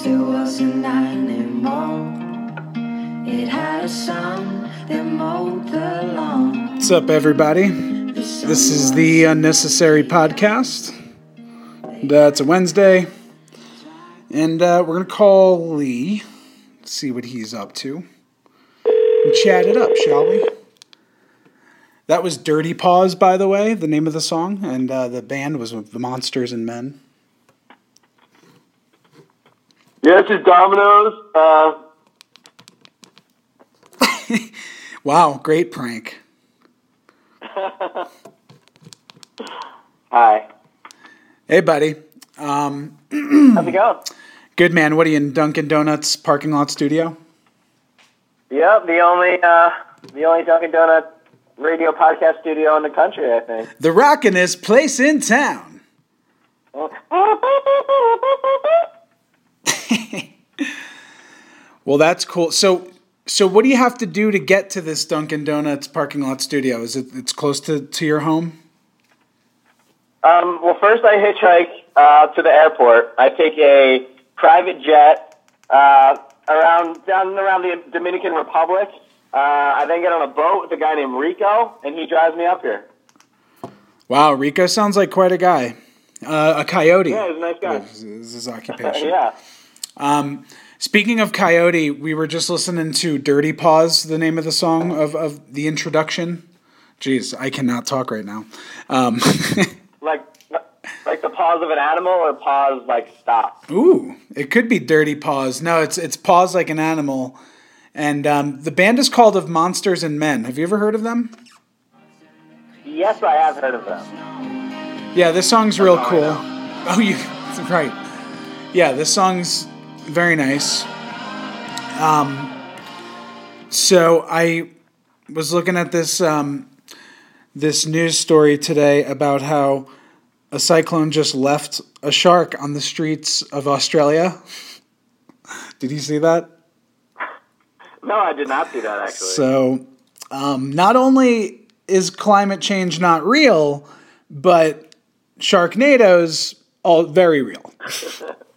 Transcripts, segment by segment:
still wasn't anymore. It had a son that mowed the lawn. What's up, everybody? This is the Unnecessary Podcast. It's a Wednesday, and uh, we're gonna call Lee, see what he's up to, and chat it up, shall we? That was Dirty Paws, by the way, the name of the song, and uh, the band was the Monsters and Men. Yeah, this is Domino's. Uh, Wow, great prank. hi. Hey, buddy. Um, How's it going? good man. What are you in Dunkin' Donuts parking lot studio? Yep, the only uh, the only Dunkin' Donut radio podcast studio in the country, I think. The rockinest place in town. Well, that's cool. So, so what do you have to do to get to this Dunkin' Donuts parking lot studio? Is it it's close to, to your home? Um, well, first I hitchhike uh, to the airport. I take a private jet uh, around down around the Dominican Republic. Uh, I then get on a boat with a guy named Rico, and he drives me up here. Wow, Rico sounds like quite a guy. Uh, a coyote. Yeah, he's a nice guy. Is is his occupation. yeah. Um, speaking of coyote, we were just listening to "Dirty Paws," the name of the song of of the introduction. Jeez, I cannot talk right now. Um, Like like the paws of an animal, or paws like stop. Ooh, it could be Dirty Paws. No, it's it's Paws like an animal, and um, the band is called Of Monsters and Men. Have you ever heard of them? Yes, I have heard of them. Yeah, this song's real cool. Oh, you right? Yeah, this song's very nice. Um, so I was looking at this um, this news story today about how a cyclone just left a shark on the streets of Australia. Did you see that? No, I did not see that actually. So, um, not only is climate change not real, but Sharknado's all very real.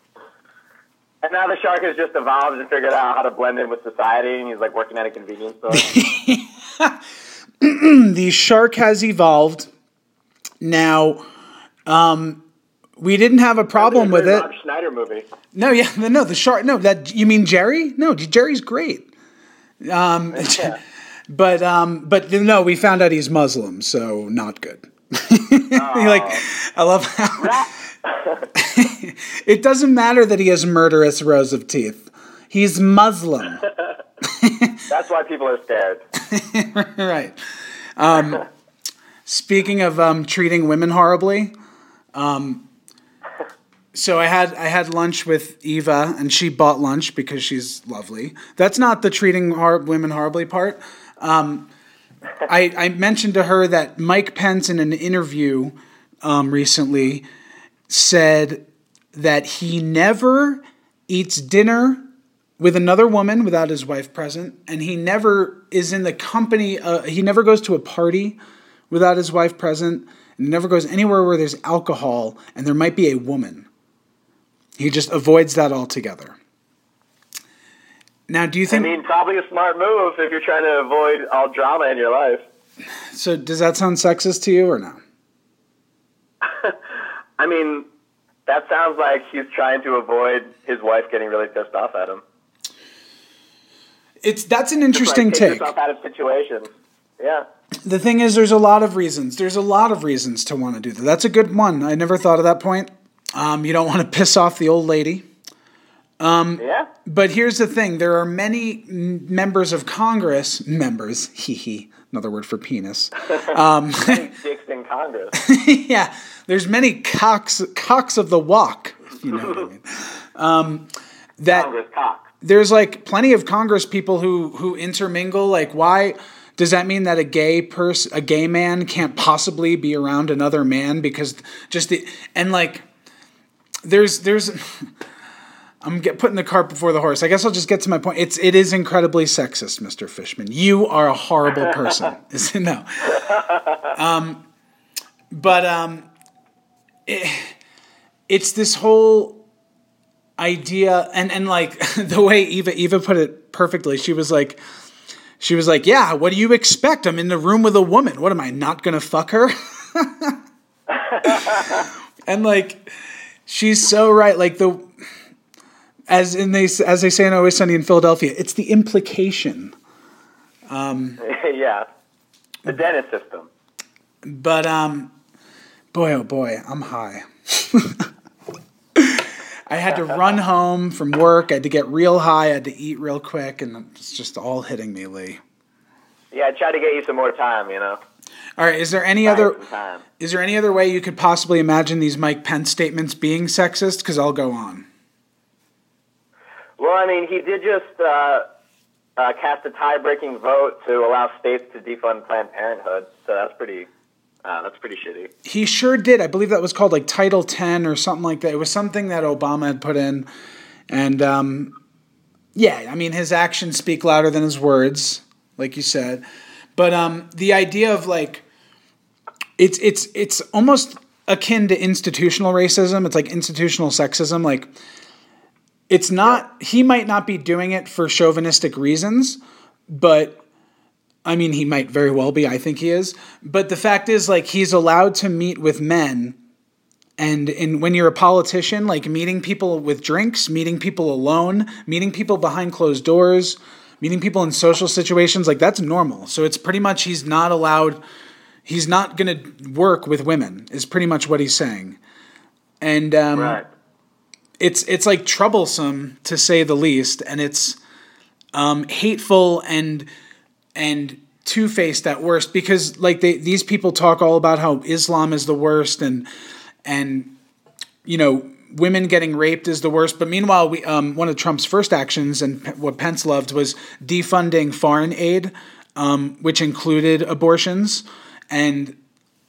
And now the shark has just evolved and figured out how to blend in with society, and he's like working at a convenience store. the shark has evolved. Now, um, we didn't have a problem with it. Rob Schneider movie. No, yeah, no, the shark. No, that you mean Jerry? No, Jerry's great. Um, Yeah. but um, but no, we found out he's Muslim, so not good. like, I love how it doesn't matter that he has murderous rows of teeth. He's Muslim, That's why people are scared. right? Um, speaking of um, treating women horribly, um, so I had I had lunch with Eva, and she bought lunch because she's lovely. That's not the treating hor- women horribly part. Um, I, I mentioned to her that Mike Pence in an interview um, recently said that he never eats dinner with another woman without his wife present, and he never is in the company. Uh, he never goes to a party without his wife present, and never goes anywhere where there's alcohol and there might be a woman. He just avoids that altogether. Now, do you think? I mean, probably a smart move if you're trying to avoid all drama in your life. so, does that sound sexist to you or no? I mean, that sounds like he's trying to avoid his wife getting really pissed off at him. It's that's an Like, interesting take take. yourself out of situations. Yeah. The thing is, there's a lot of reasons. There's a lot of reasons to want to do that. That's a good one. I never thought of that point. Um, you don't want to piss off the old lady. Yeah. But here's the thing: there are many members of Congress, members, hee hee, another word for penis. Um, Dicks in Congress. yeah, there's many cocks, cocks of the walk. You know what I mean. Um, that there's like plenty of Congress people who who intermingle. Like, why does that mean that a gay person, a gay man, can't possibly be around another man because just the and like there's there's. I'm get, putting the cart before the horse. I guess I'll just get to my point. It's it is incredibly sexist, Mr. Fishman. You are a horrible person. Is no? Um, but um, it, it's this whole idea and and like the way Eva Eva put it perfectly. She was like she was like, "Yeah, what do you expect? I'm in the room with a woman. What am I not going to fuck her?" and like she's so right like the as in they as they say in Always Sunny in Philadelphia, it's the implication. yeah. The Dennis system. But um boy oh boy, I'm high. I had to run home from work. I had to get real high. I had to eat real quick, and it's just all hitting me, Lee. Yeah, I tried to get you some more time, you know. All right, is there any other is there any other way you could possibly imagine these Mike Pence statements being sexist? Because I'll go on. Well, I mean, he did just uh, uh, cast a tie-breaking vote to allow states to defund Planned Parenthood, so that's pretty. Uh, that's pretty shitty. He sure did. I believe that was called like Title 10 or something like that. It was something that Obama had put in. And um, yeah, I mean, his actions speak louder than his words, like you said. But um, the idea of like, it's it's it's almost akin to institutional racism. It's like institutional sexism. Like, it's not. He might not be doing it for chauvinistic reasons, but I mean, he might very well be. I think he is. But the fact is, like, he's allowed to meet with men. And in, when you're a politician, like meeting people with drinks, meeting people alone, meeting people behind closed doors, meeting people in social situations, like that's normal. So it's pretty much he's not allowed, he's not going to work with women, is pretty much what he's saying. And um, Right. it's it's like troublesome to say the least, and it's um, hateful and and two faced at worst because like they these people talk all about how Islam is the worst and and you know women getting raped is the worst. But meanwhile, we um, one of Trump's first actions and what Pence loved was defunding foreign aid, um, which included abortions, and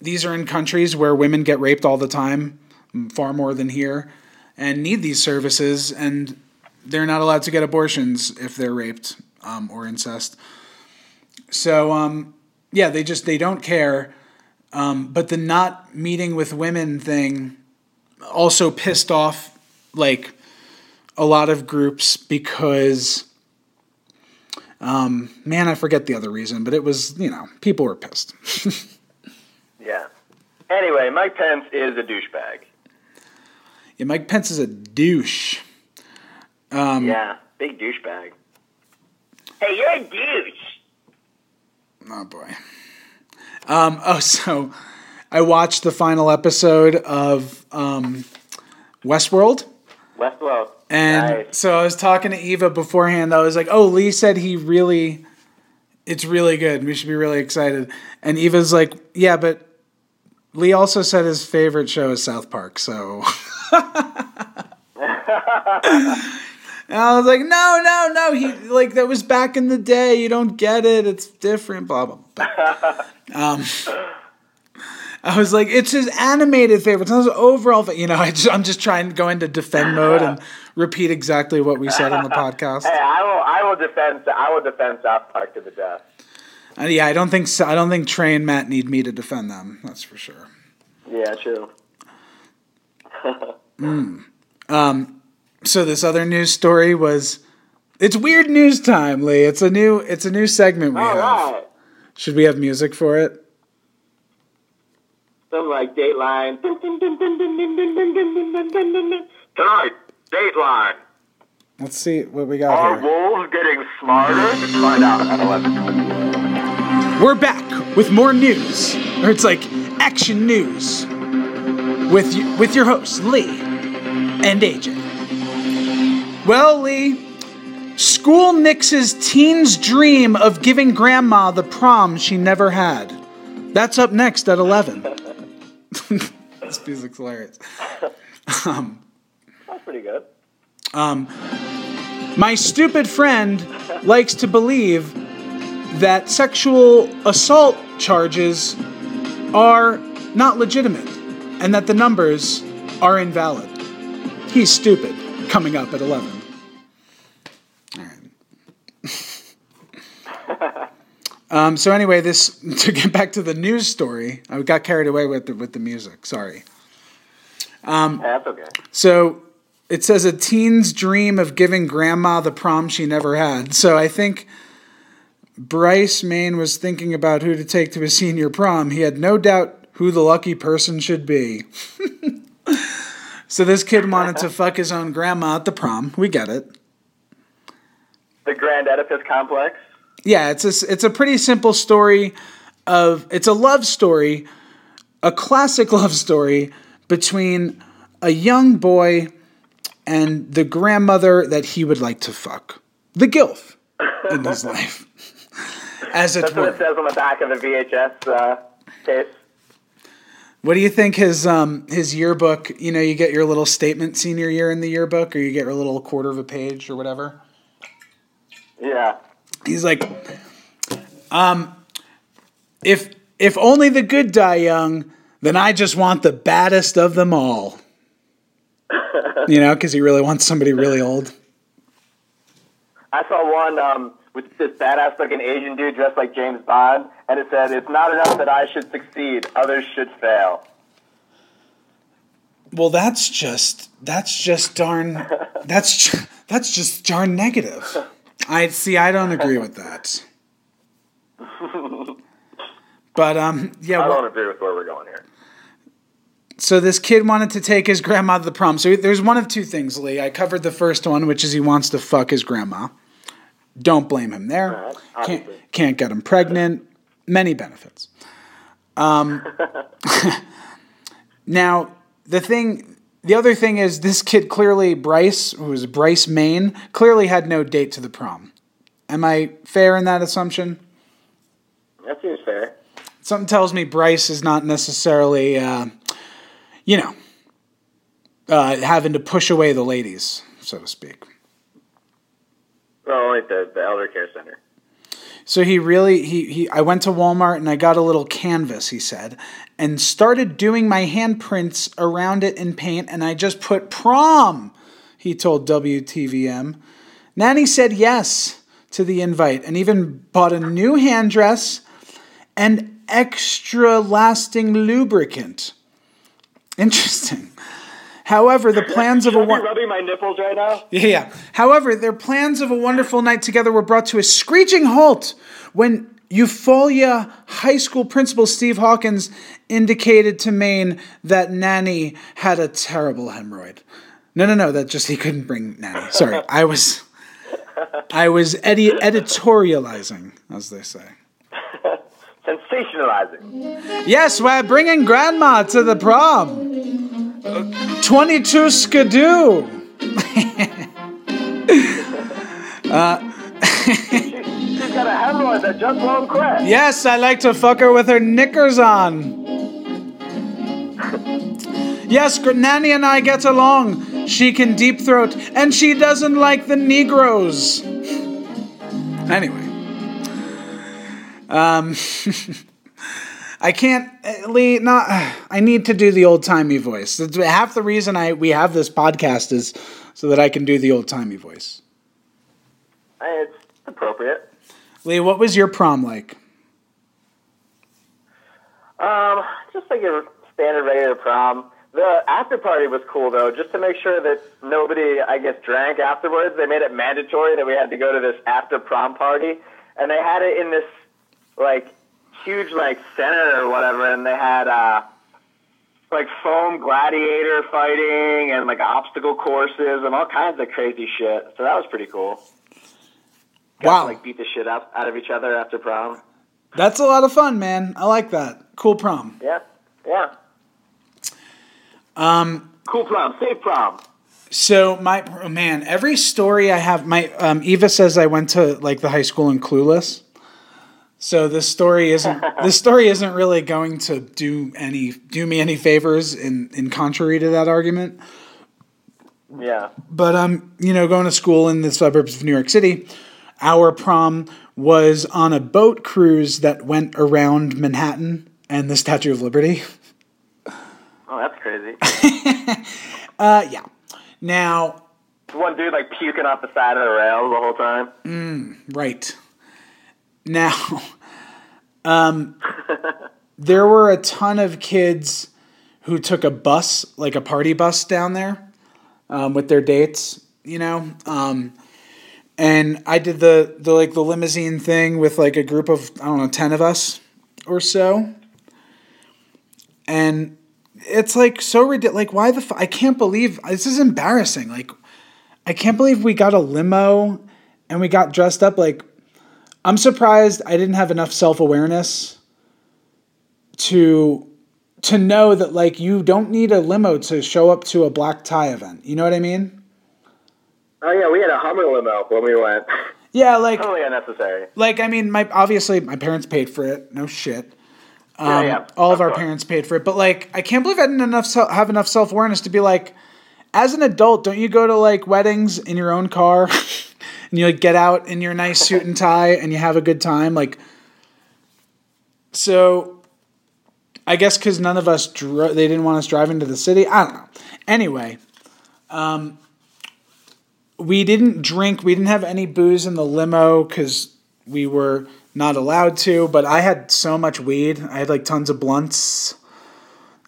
these are in countries where women get raped all the time, far more than here, and need these services, and they're not allowed to get abortions if they're raped um, or incest. So um, yeah, they just they don't care. Um, but the not meeting with women thing also pissed off like a lot of groups because um, man, I forget the other reason, but it was you know people were pissed. Yeah. Anyway, Mike Pence is a douchebag. yeah, Mike Pence is a douche. Um, yeah, big douchebag. Hey, you're a douche. Oh boy. Um, oh, so I watched the final episode of um, Westworld. Westworld. And Nice. so I was talking to Eva beforehand. I was like, "Oh, Lee said he really, it's really good. We should be really excited." And Eva's like, "Yeah, but Lee also said his favorite show is South Park." So, and I was like, "No, no, no. He like that was back in the day. You don't get it. It's different." Blah blah. blah. um, I was like, it's his animated favorites. Not his overall, you know. I just, I'm just trying to go into defend mode and repeat exactly what we said on the podcast. Hey, I will. I will defend. I will defend South Park to the death. Uh, yeah, I don't think so. I don't think Trey and Matt need me to defend them. That's for sure. Yeah, true. So this other news story was, it's weird news time, Lee. It's a new, it's a new segment we All have. right. Should we have music for it? Something like Dateline. Tonight, Dateline. Let's see what we Are got here. wolves getting smarter? Find out at 11. We're back with more news, or it's like action news, with you, with your hosts Lee and AJ. Well, Lee, school nixes teen's dream of giving grandma the prom she never had. That's up next at eleven. this music's hilarious. Um, That's pretty good. Um, my stupid friend likes to believe that sexual assault charges are not legitimate and that the numbers are invalid. He's stupid. Coming up at 11. um, so anyway, this to get back to the news story, I got carried away with the, with the music. Sorry. That's okay. So it says a teen's dream of giving grandma the prom she never had. So I think Bryce Main was thinking about who to take to his senior prom. He had no doubt who the lucky person should be. so this kid wanted to fuck his own grandma at the prom. We get it. The Grand Oedipus complex. Yeah, it's a, it's a pretty simple story of it's a love story, a classic love story between a young boy and the grandmother that he would like to fuck. The gilf in his life. As it That's what it says on the back of the VHS uh, case. What do you think his um his yearbook, you know, you get your little statement senior year in the yearbook or you get a little quarter of a page or whatever? Yeah. He's like um if if only the good die young, then I just want the baddest of them all. you know, cuz he really wants somebody really old. I saw one um, with this badass looking Asian dude dressed like James Bond, and it said, "It's not enough that I should succeed; others should fail." Well, that's just that's just darn that's that's just darn negative. I see. I don't agree with that. But um, yeah. I well- don't agree with where we're going here. so this kid wanted to take his grandma to the prom. So there's one of two things, Lee. I covered the first one, which is he wants to fuck his grandma. Don't blame him there. Right, Can't can't get him pregnant. Many benefits. Um, now the thing, the other thing is this kid clearly Bryce, who was Bryce Main, clearly had no date to the prom. Am I fair in that assumption? That seems fair. something tells me Bryce is not necessarily, uh, you know, uh, having to push away the ladies, so to speak. Well, only the, the elder care center. So he really he he I went to Walmart and I got a little canvas, he said, and started doing my handprints around it in paint and I just put prom, he told WTVM. Nanny said yes to the invite and even bought a new hand dress and extra lasting lubricant. Interesting. However, the plans of a one rubbing my nipples right now? yeah, yeah. However, their plans of a wonderful night together were brought to a screeching halt when Eufaula High School principal Steve Hawkins indicated to Maine that Nanny had a terrible hemorrhoid. No, no, no. That just he couldn't bring Nanny. Sorry, I was, I was edi- editorializing, as they say. Sensationalizing. Yes, we're bringing Grandma to the prom. Uh, Twenty-two skidoo. She's got a hemorrhoid that just won't quit. Yes, I like to fuck her with her knickers on. Yes, Nanny and I get along. She can deep throat, and she doesn't like the Negroes. Anyway, um, I can't, uh, Lee. Not. I need to do the old timey voice. That's Half the reason I we have this podcast is so that I can do the old timey voice. It's appropriate. Lee, what was your prom like? Um, just like a standard regular prom. The after party was cool though, just to make sure that nobody, I guess, drank afterwards. They made it mandatory that we had to go to this after prom party, and they had it in this like huge like center or whatever, and they had uh like foam gladiator fighting and like obstacle courses and all kinds of crazy shit. So that was pretty cool. Wow. to, like beat the shit up out of each other after prom. That's a lot of fun, man. I like that. Cool prom. Yeah, yeah. Um, cool prom, safe prom. So my oh man, every story I have, my um, Eva says I went to like the high school in Clueless. So this story isn't this story isn't really going to do any do me any favors in in contrary to that argument. Yeah. But um, you know, going to school in the suburbs of New York City, our prom was on a boat cruise that went around Manhattan and the Statue of Liberty. Oh, that's crazy. Uh, yeah. Now, One dude like puking off the side of the rail the whole time. Right. Now, um, there were a ton of kids who took a bus, like a party bus down there. um, with their dates, you know. Um, and I did the the like the limousine thing with like a group of I don't know ten of us or so, and it's like so ridiculous. Like why the f- I can't believe this is embarrassing. Like I can't believe we got a limo and we got dressed up like. I'm surprised I didn't have enough self awareness to to know that like you don't need a limo to show up to a black tie event. You know what I mean? Oh yeah, we had a Hummer limo when we went. Yeah, like totally unnecessary. like I mean, my obviously my parents paid for it. No shit. Um, Yeah, yeah, all of of our course. parents paid for it, but like I can't believe I didn't enough have enough self awareness to be like, as an adult, don't you go to like weddings in your own car, and you like get out in your nice suit and tie and you have a good time, like. So, I guess because none of us dro- they didn't want us driving to the city. I don't know. Anyway, um, we didn't drink. We didn't have any booze in the limo because we were not allowed to. But I had so much weed. I had like tons of blunts.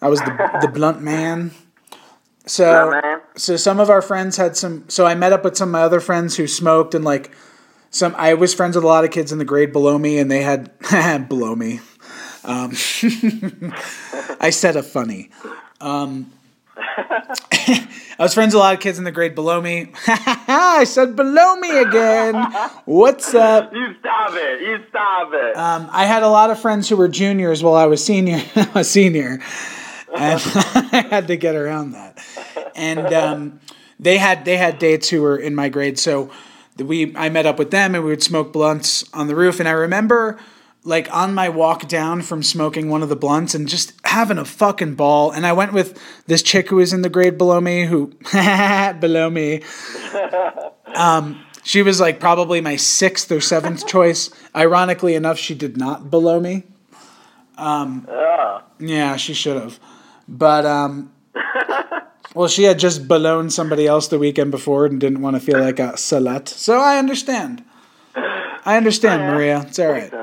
I was the the blunt man. So Blunt man. so some of our friends had some. So I met up with some of my other friends who smoked and like some. I was friends with a lot of kids in the grade below me, and they had below me. Um, I said a funny. Um, I was friends with a lot of kids in the grade below me. I said below me again. What's up? You stop it! You stop it! Um, I had a lot of friends who were juniors while I was senior, a senior, and I had to get around that. And um, they had they had dates who were in my grade, so we I met up with them and we would smoke blunts on the roof. And I remember like on my walk down from smoking one of the blunts and just having a fucking ball. And I went with this chick who was in the grade below me, who below me. She was like probably my sixth or seventh choice. Ironically enough, she did not below me. Um, yeah, she should have. But, um, well, she had just ballooned somebody else the weekend before and didn't want to feel like a salat. So I understand. I understand, Maria. It's all right.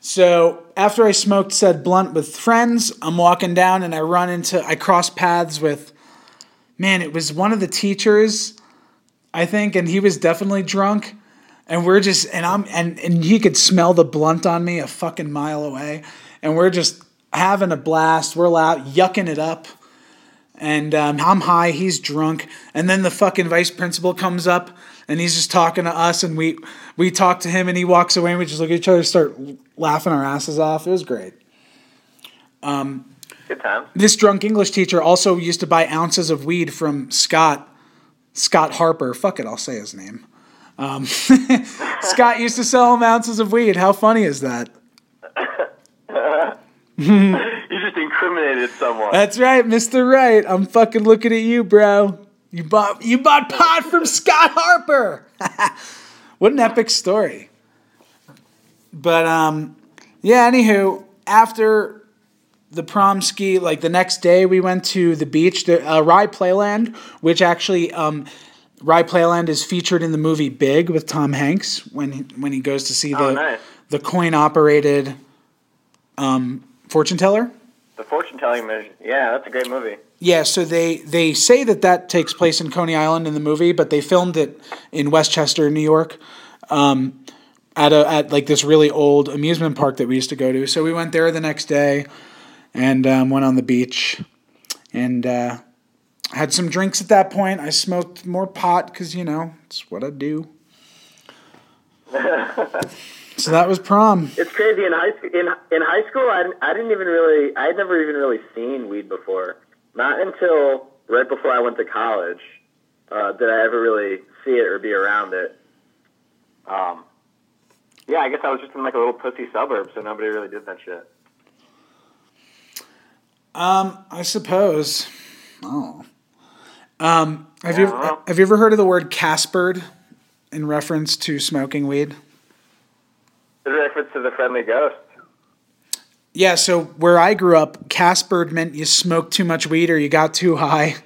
So after I smoked said blunt with friends, I'm walking down and I run into, I cross paths with, man, it was one of the teachers, I think, and he was definitely drunk. And we're just, and I'm, and, and he could smell the blunt on me a fucking mile away. And we're just having a blast. We're loud, yucking it up. And um, I'm high, he's drunk. And then the fucking vice principal comes up and he's just talking to us. And we, we talk to him and he walks away and we just look at each other, start laughing our asses off. It was great. Good time. This drunk English teacher also used to buy ounces of weed from Scott, Scott Harper. Fuck it, I'll say his name. Um, Scott used to sell him ounces of weed. How funny is that? You just incriminated someone. That's right, Mr. Right. I'm fucking looking at you, bro. You bought you bought pot from Scott Harper. what an epic story. But um yeah, anywho, after the prom ski, like the next day we went to the beach, the uh, Rye Playland, which actually um Rye Playland is featured in the movie Big with Tom Hanks when he, when he goes to see the Oh, nice. the coin operated um fortune teller. The fortune telling mission. Yeah, that's a great movie. Yeah, so they they say that that takes place in Coney Island in the movie, but they filmed it in Westchester, New York, um, at a at like this really old amusement park that we used to go to. So we went there the next day, and um, went on the beach, and uh, had some drinks at that point. I smoked more pot because you know it's what I do. so that was prom. It's crazy in high school. In in high school, I, didn't- I didn't even really. I had never even really seen weed before. Not until right before I went to college uh, did I ever really see it or be around it. Um, yeah, I guess I was just in like a little pussy suburb, so nobody really did that shit. Um, I suppose. Oh. Um, have Yeah, you have you ever heard of the word Caspered in reference to smoking weed? The reference to the friendly ghost. Yeah, so where I grew up, Caspered meant you smoked too much weed or you got too high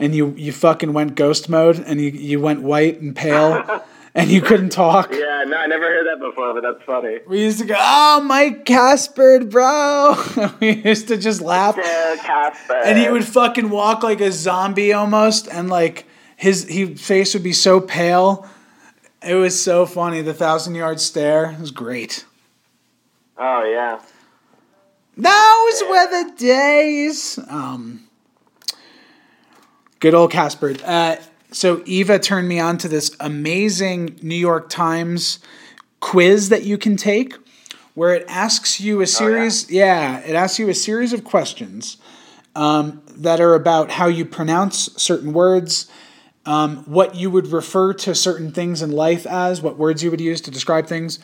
and you, you fucking went ghost mode and you, you went white and pale and you couldn't talk. Yeah, no, I never heard that before, but that's funny. We used to go, "Oh, Mike Casper, bro." we used to just laugh, Yeah, Casper. and he would fucking walk like a zombie almost, and like his he face would be so pale. It was so funny. The thousand yard stare was great. Oh yeah. Those were the days. Um, good old Casper. Uh, so Eva turned me on to this amazing New York Times quiz that you can take, where it asks you a series. yeah. it asks you a series of questions um, that are about how you pronounce certain words. Um, what you would refer to certain things in life as, what words you would use to describe things.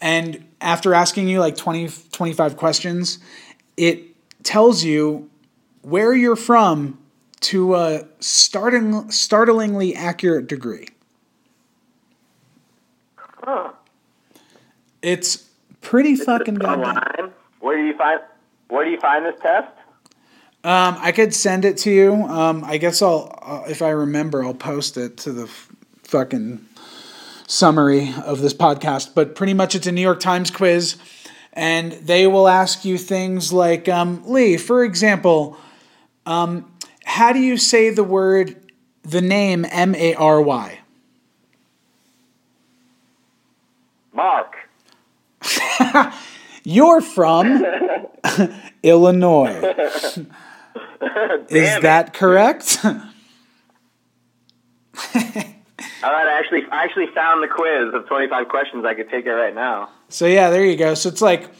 And after asking you like 20, 25 questions, it tells you where you're from to a starting, startlingly accurate degree. Huh. It's pretty fucking goddamn. Online. Where do you find Where do you find this test? Um, I could send it to you. Um, I guess I'll, uh, if I remember, I'll post it to the f- fucking summary of this podcast. But pretty much, it's a New York Times quiz, and they will ask you things like, um, Lee, for example, um, how do you say the word, the name M A R Y? Mark. You're from Illinois. Is it. that correct? All right, I actually I actually found the quiz of 25 questions. I could take it right now. So yeah, there you go. So it's like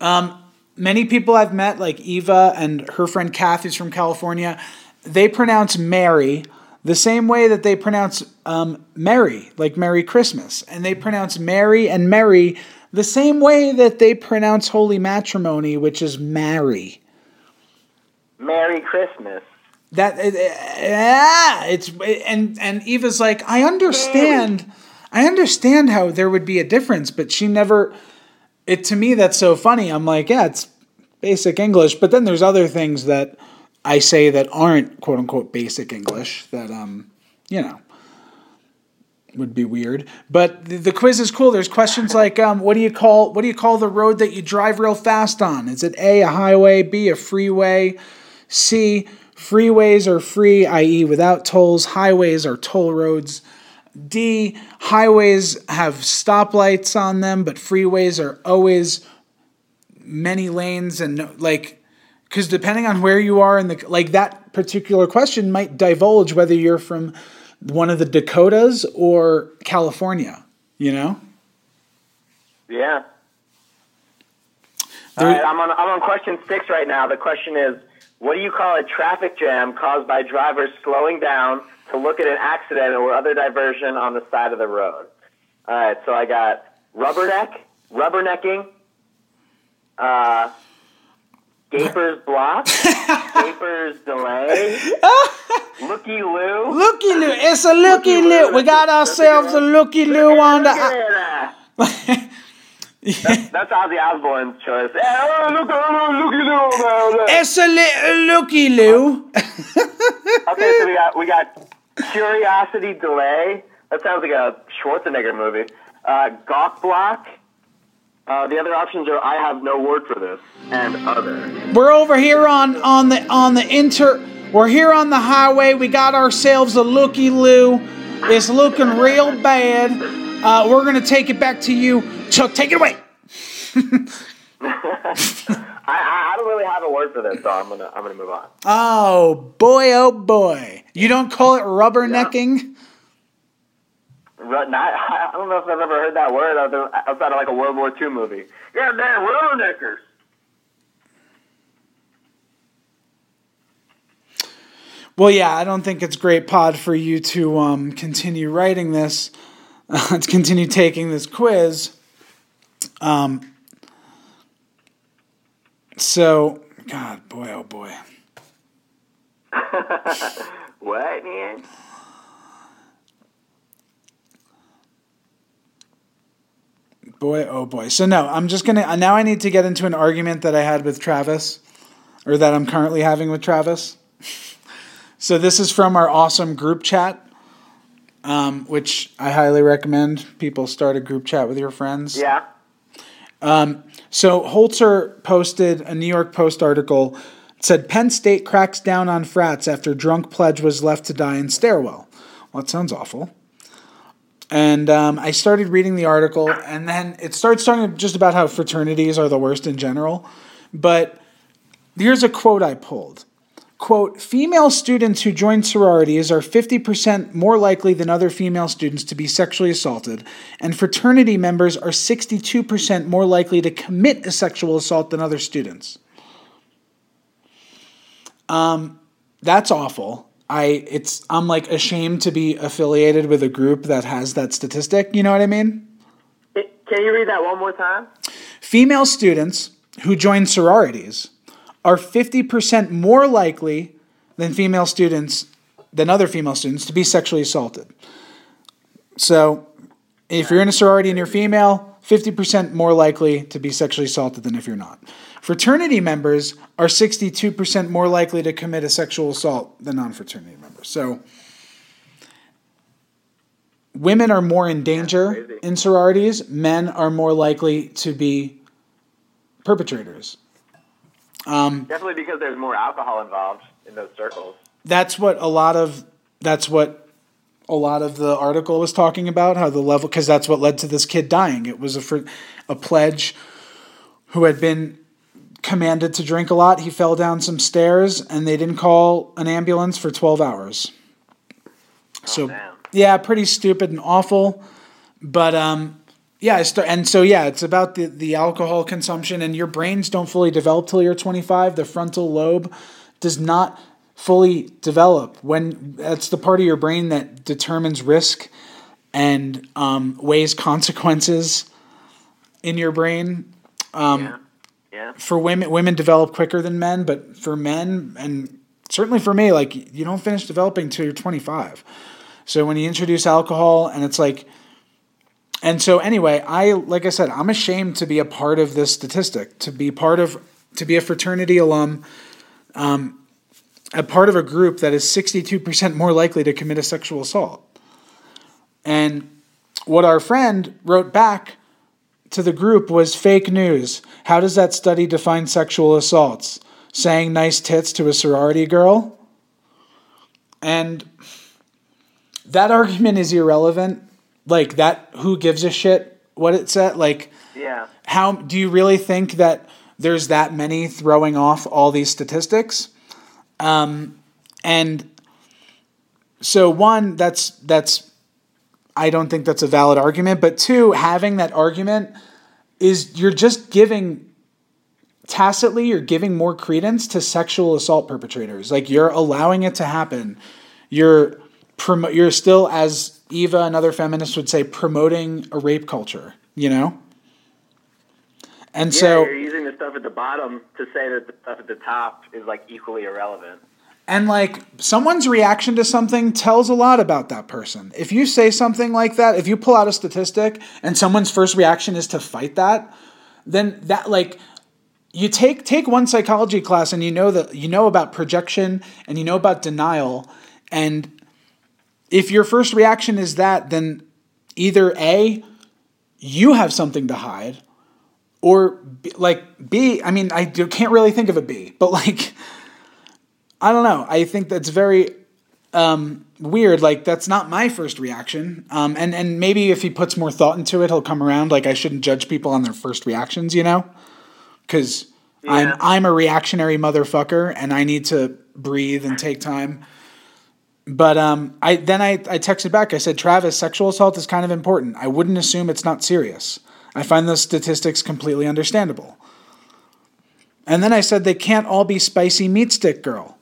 um, many people I've met, like Eva and her friend Kath, who's from California, they pronounce Mary the same way that they pronounce um, Merry, like Merry Christmas, and they pronounce Mary and Merry the same way that they pronounce Holy Matrimony, which is marry. Merry Christmas. That yeah, it's and and Eva's like, I understand, I understand how there would be a difference, but she never. It to me that's so funny. I'm like, yeah, it's basic English, but then there's other things that I say that aren't quote unquote basic English that um you know would be weird. But the, the quiz is cool. There's questions like, um, what do you call what do you call the road that you drive real fast on? Is it A a highway, B a freeway, C freeways are free, i.e., without tolls. Highways are toll roads. D highways have stoplights on them, but freeways are always many lanes and no- like because depending on where you are in the like that particular question might divulge whether you're from one of the Dakotas or California. You know. Yeah. There- All right, I'm on I'm on question six right now. The question is, what do you call a traffic jam caused by drivers slowing down to look at an accident or other diversion on the side of the road? All right, so I got rubberneck, rubbernecking, uh, Gaper's block, Gaper's delay, looky loo. Looky loo, it's a looky loo. We got ourselves a looky loo on the. That's, that's Ozzy Osbourne's choice. Oh, look, oh, looky loo. It's a little looky loo. Okay, so we got we got curiosity delay. That sounds like a Schwarzenegger movie. Uh, Gawk block. Uh, the other options are I have no word for this and other. We're over here on on the on the inter. We're here on the highway. We got ourselves a looky loo. It's looking real bad. Uh, we're gonna take it back to you, Chuck. Take it away. I, I, don't really have a word for this, so I'm gonna I'm gonna move on. Oh boy, oh boy. You don't call it rubbernecking? Ru- Not, I don't know if I've ever heard that word other- outside of like a World War II movie. Yeah, damn, rubberneckers. Well, yeah, I don't think it's great pod for you to um, continue writing this, to continue taking this quiz. Um, so, God, boy, oh boy. What, man? Boy, oh boy. So, no, I'm just going to, now I need to get into an argument that I had with Travis, or that I'm currently having with Travis. So, this is from our awesome group chat. Um, which I highly recommend. People start a group chat with your friends. Yeah. So Holzer posted a New York Post article that said Penn State cracks down on frats after drunk pledge was left to die in stairwell. Well, that sounds awful. And um, I started reading the article, and then it starts talking just about how fraternities are the worst in general. But here's a quote I pulled. Quote, female students who join sororities are 50% more likely than other female students to be sexually assaulted, and fraternity members are 62% more likely to commit a sexual assault than other students. Um, that's awful. I it's I'm like ashamed to be affiliated with a group that has that statistic. You know what I mean? Can you read that one more time? Female students who join sororities are 50% more likely than female students than other female students to be sexually assaulted. So, if you're in a sorority and you're female, 50% more likely to be sexually assaulted than if you're not. Fraternity members are 62% more likely to commit a sexual assault than non fraternity members. So, women are more in danger in sororities, men are more likely to be perpetrators. Definitely because there's more alcohol involved in those circles. that's what a lot of that's what a lot of the article was talking about how the level because that's what led to this kid dying it was a fr- a pledge who had been commanded to drink a lot he fell down some stairs and they didn't call an ambulance for 12 hours so damn. yeah pretty stupid and awful but um yeah start, and so yeah it's about the the alcohol consumption and your brains don't fully develop till you're 25 the frontal lobe does not fully develop when that's the part of your brain that determines risk and um, weighs consequences in your brain yeah. Yeah. for women women develop quicker than men but for men and certainly for me like you don't finish developing till you're 25 so when you introduce alcohol and it's like and so anyway i like i said i'm ashamed to be a part of this statistic to be part of to be a fraternity alum um, a part of a group that is 62% more likely to commit a sexual assault and what our friend wrote back to the group was fake news. How does that study define sexual assaults? Saying nice tits to a sorority girl? And that argument is irrelevant. Like that who gives a shit what it said? Like Yeah. how do you really think that there's that many throwing off all these statistics? Um, and so one, that's that's I don't think that's a valid argument. But two, having that argument is you're just giving tacitly you're giving more credence to sexual assault perpetrators. Like you're allowing it to happen. You're promo- you're still as Eva and other feminists would say promoting a rape culture, you know? And Yeah, so you're using the stuff at the bottom to say that the stuff at the top is like equally irrelevant. And like someone's reaction to something tells a lot about that person. If you say something like that, if you pull out a statistic and someone's first reaction is to fight that, then that like you take take one psychology class and you know that you know about projection and you know about denial and if your first reaction is that then either A you have something to hide or B, like B I mean I do, can't really think of a B, but like I don't know. I think that's very um, weird. Like that's not my first reaction. Um, and and maybe if he puts more thought into it, he'll come around. Like I shouldn't judge people on their first reactions, you know, because I'm I'm a reactionary motherfucker, and I need to breathe and take time. But um, I then I, I texted back. I said, Travis, sexual assault is kind of important. I wouldn't assume it's not serious. I find those statistics completely understandable. And then I said they can't all be spicy meat stick girl.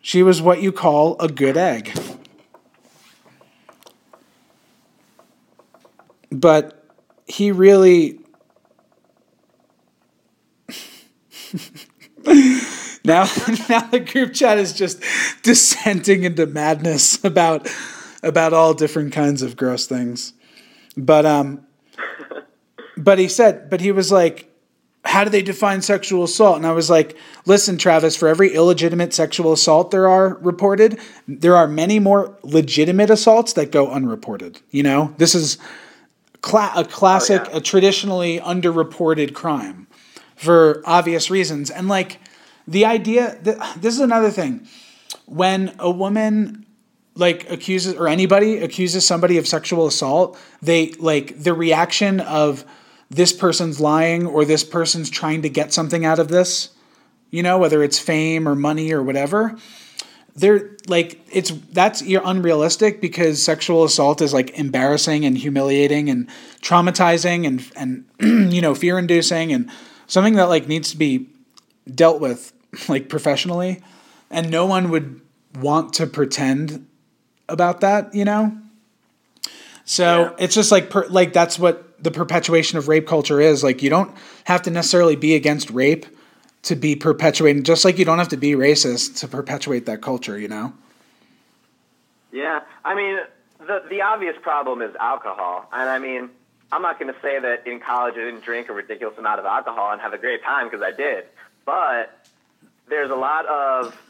She was what you call a good egg. But he really. now, now the group chat is just dissenting into madness about about all different kinds of gross things. But um, but he said, but he was like, how do they define sexual assault? And I was like, listen, Travis, for every illegitimate sexual assault there are reported, there are many more legitimate assaults that go unreported. You know, this is cla- a classic, Oh, yeah. a traditionally underreported crime for obvious reasons. And like the idea that this is another thing when a woman like accuses or anybody accuses somebody of sexual assault, they like the reaction of this person's lying or this person's trying to get something out of this, you know, whether it's fame or money or whatever. They're like it's that's unrealistic because sexual assault is like embarrassing and humiliating and traumatizing and and you know fear inducing and something that like needs to be dealt with like professionally and no one would want to pretend about that, you know? So Yeah. it's just like per, like that's what the perpetuation of rape culture is. Like you don't have to necessarily be against rape to be perpetuating just like you don't have to be racist to perpetuate that culture, you know? Yeah, I mean, the the obvious problem is alcohol, and I mean, I'm not going to say that in college I didn't drink a ridiculous amount of alcohol and have a great time because I did, but there's a lot of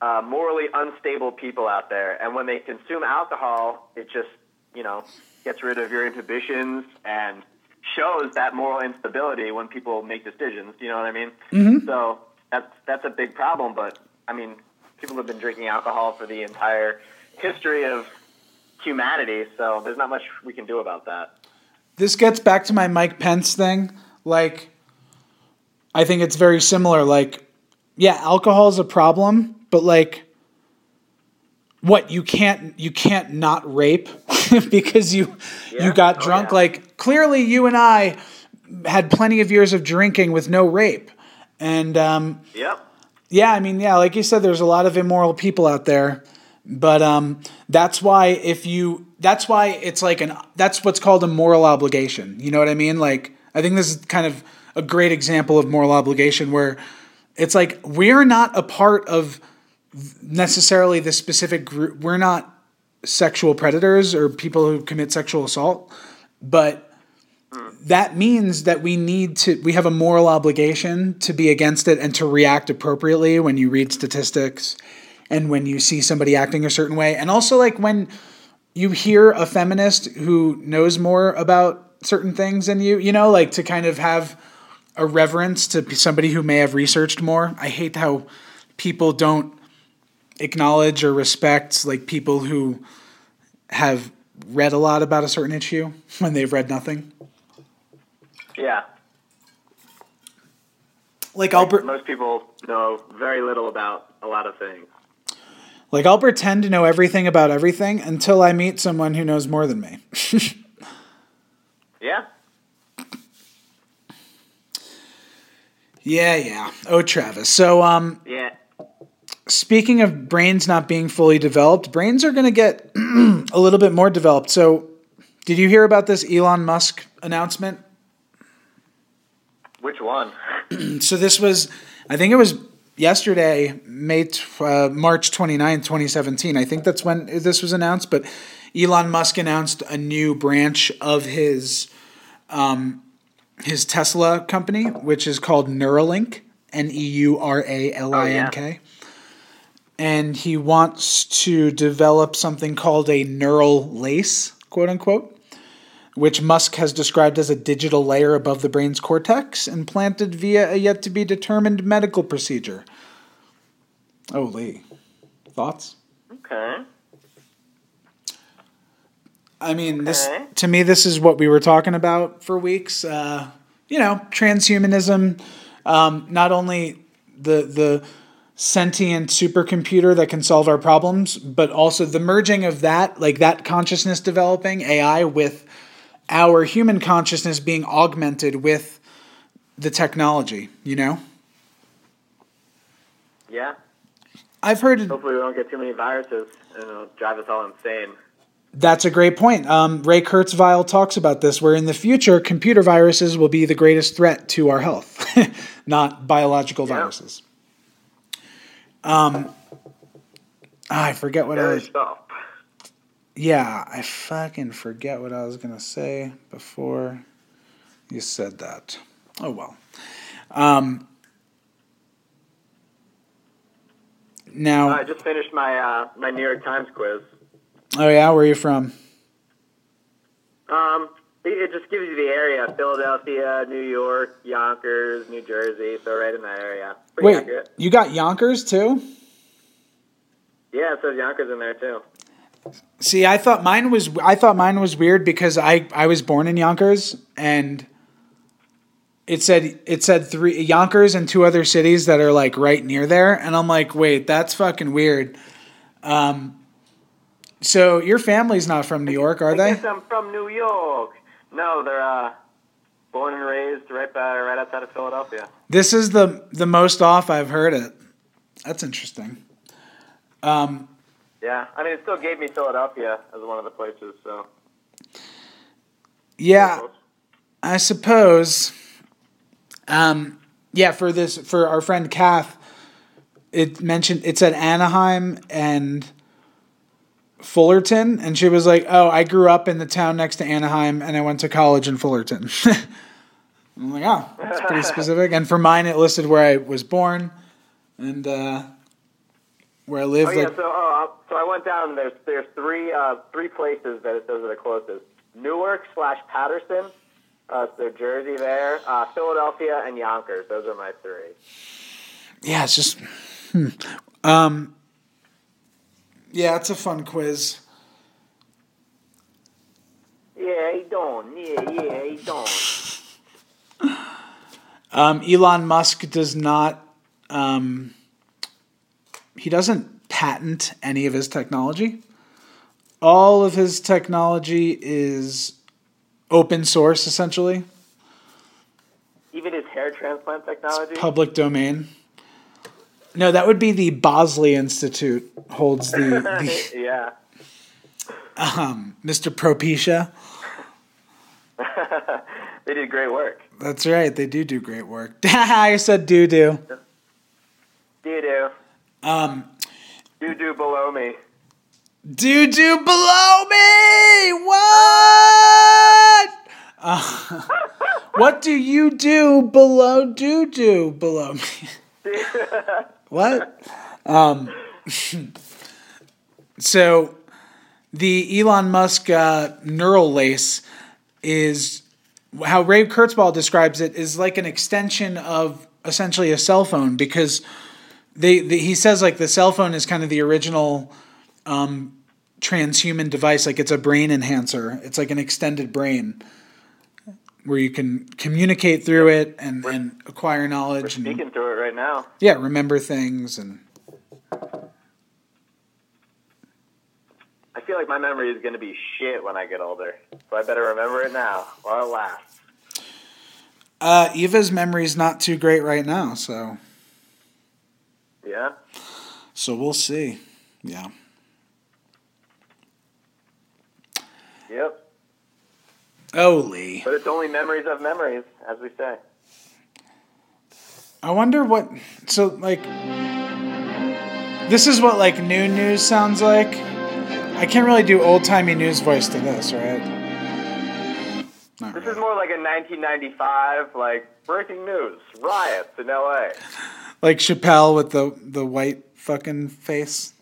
uh, morally unstable people out there, and when they consume alcohol, it just you know gets rid of your inhibitions and shows that moral instability when people make decisions. You know what I mean? Mm-hmm. So that's that's a big problem. But I mean, people have been drinking alcohol for the entire history of humanity, so there's not much we can do about that. this gets back to my Mike Pence thing. Like, I think it's very similar. Like, yeah, alcohol is a problem, but like, what you can't you can't not rape because you Yeah. you got Oh, drunk. yeah. Like, clearly, you and I had plenty of years of drinking with no rape, and um, Yep. yeah, I mean, yeah, like you said, there's a lot of immoral people out there, but um, that's why if you, that's why it's like an, that's what's called a moral obligation. You know what I mean? Like, I think this is kind of a great example of moral obligation where it's like we're not a part of necessarily the specific group. We're not sexual predators or people who commit sexual assault, but that means that we need to we have a moral obligation to be against it and to react appropriately when you read statistics and when you see somebody acting a certain way and also like when you hear a feminist who knows more about certain things than you you know like to kind of have a reverence to somebody who may have researched more i hate how people don't acknowledge or respect like people who have read a lot about a certain issue when they've read nothing Yeah. like Albert Most people know very little about a lot of things. Like I'll pretend to know everything about everything until I meet someone who knows more than me. Yeah. Yeah, yeah. Oh, Travis. So, um, Yeah. speaking of brains not being fully developed, brains are going to get a little bit more developed. So, did you hear about this Elon Musk announcement? Which one? So this was, I think it was yesterday, May uh, March 29th, 2017. I think that's when this was announced. But Elon Musk announced a new branch of his um, his Tesla company, which is called Neuralink, N E U R A L I N K. Oh, and he wants to develop something called a neural lace, quote unquote which Musk has described as a digital layer above the brain's cortex, implanted via a yet to be determined medical procedure. Oh, Lee. Thoughts? Okay. I mean, this to me, this is what we were talking about for weeks. Uh, you know, transhumanism. Um, not only the the sentient supercomputer that can solve our problems, but also the merging of that, like that consciousness developing AI with our human consciousness being augmented with the technology. You know, Yeah. I've heard Hopefully we don't get too many viruses and it'll drive us all insane. That's a great point. Um, Ray Kurzweil talks about this, where in the future, computer viruses will be the greatest threat to our health, not biological Yeah. viruses. Um, I forget what I Scary was. stuff. Yeah, I fucking forget what I was gonna say before you said that. Oh well. Um, now, I just finished my uh, my New York Times quiz. Oh yeah, where are you from? Um, it, just gives you the area: Philadelphia, New York, Yonkers, New Jersey. So right in that area. Pretty Wait, accurate. you got Yonkers too? Yeah, it says Yonkers in there too. See, I thought mine was I thought mine was weird because I I was born in Yonkers and it said it said three Yonkers and two other cities that are like right near there and I'm like, "Wait, that's fucking weird." Um so your family's not from New York, are I they? guess I'm from New York. No, they're uh, born and raised right by, right outside of Philadelphia. This is the the most off I've heard it. That's interesting. Um Yeah, I mean, it still gave me Philadelphia as one of the places. So yeah, I suppose. Um, yeah, for this for our friend Kath, it mentioned it said Anaheim and Fullerton, and she was like, "Oh, I grew up in the town next to Anaheim, and I went to college in Fullerton." I'm like, "Oh, that's pretty specific." And for mine, it listed where I was born and uh, where I live. Oh yeah, so uh, so I went down. and There's there's three uh, three places that it says are the closest: Newark slash Paterson, uh, so Jersey there, uh, Philadelphia, and Yonkers. Those are my three. yeah, it's just, hmm. um, yeah, it's a fun quiz. Yeah, he don't. Yeah, yeah, he don't. Um, Elon Musk does not. Um, he doesn't patent any of his technology. All of his technology is open source, essentially, Even his hair transplant technology. public domain. No, that would be the Bosley Institute holds the, the yeah. um, Mr. Propecia. they did great work. That's right, they do do great work. I said do do. Do do. Um, Do do below me. Do do below me. What? Uh, what do you do below do do below me? What? Um, so the Elon Musk uh, neural lace is how Ray Kurzweil describes it is like an extension of essentially a cell phone because they, they he says like the cell phone is kind of the original um, transhuman device. Like it's a brain enhancer. It's like an extended brain where you can communicate through it and, and acquire knowledge and Speaking through it right now. yeah remember things and I feel like my memory is going to be shit when I get older. So I better remember it now while it lasts. uh, eva's memory's not too great right now so Yeah? so we'll see yeah Yep. Oh lee But it's only memories of memories, as we say. I wonder what. So like, this is what like new news sounds like. I can't really do old timey news voice to this, right? Not This is more like a 1995, like, breaking news, riots in LA. Like Chappelle with the the white fucking face.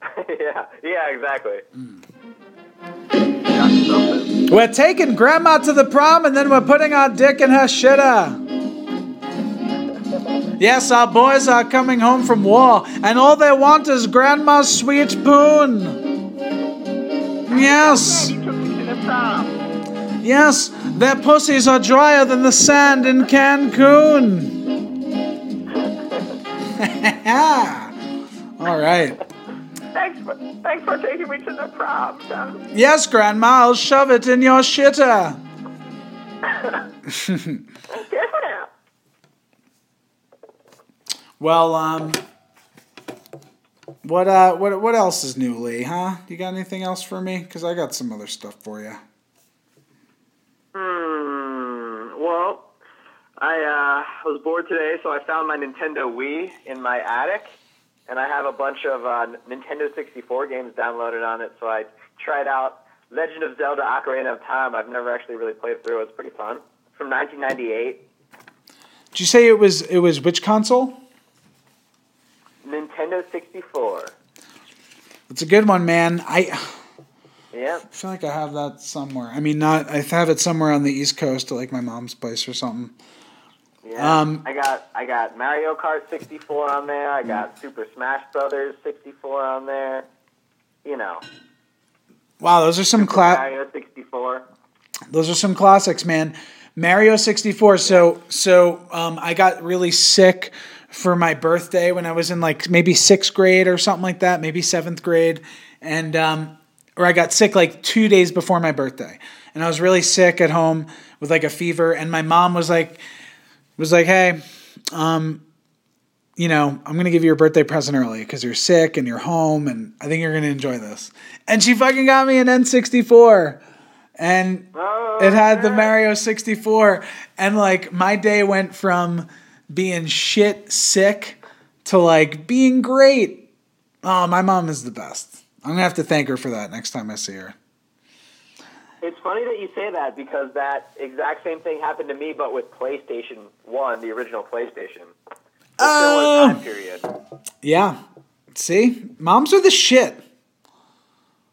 yeah, yeah, exactly. Hmm. We're taking grandma to the prom and then we're putting our dick in her shitter. Yes, our boys are coming home from war, and all they want is grandma's sweet poon. Yes. Yes, their pussies are drier than the sand in Cancun. All right. Thanks for, thanks for taking me to the prom, son. Yes, Grandma, I'll shove it in your shitter. Yeah. Well, um, what uh, what what else is new, Lee? Huh? You got anything else for me? Cause I got some other stuff for you. Hmm. Well, I uh, was bored today, so I found my Nintendo Wii in my attic, and I have a bunch of uh, Nintendo 64 games downloaded on it. So I tried out Legend of Zelda: Ocarina of Time. I've never actually really played through. It. It's pretty fun. from 1998. Did you say it was it was which console? Nintendo 64. It's a good one, man. I Yeah. I feel like I have that somewhere. I mean, not I have it somewhere on the East Coast, at like my mom's place or something. Yeah. Um, I got I got Mario Kart 64 on there. I got Super Smash Brothers 64 on there. You know, Wow, those are some cla- Mario 64. those are some classics, man. Mario 64. So so um, I got really sick for my birthday when I was in like maybe sixth grade or something like that, maybe seventh grade, and um, or I got sick like two days before my birthday, and I was really sick at home with like a fever, and my mom was like was like, hey, um, you know, I'm gonna give you your birthday present early because you're sick and you're home, and I think you're gonna enjoy this. And she fucking got me an N64, and Oh, it had the. Mario 64, and like my day went from being shit sick to like being great. Oh, my mom is the best. I'm gonna have to thank her for that next time I see her. It's funny that you say that because that exact same thing happened to me, but with PlayStation One, the original PlayStation. Oh. time period. Yeah. See, moms are the shit.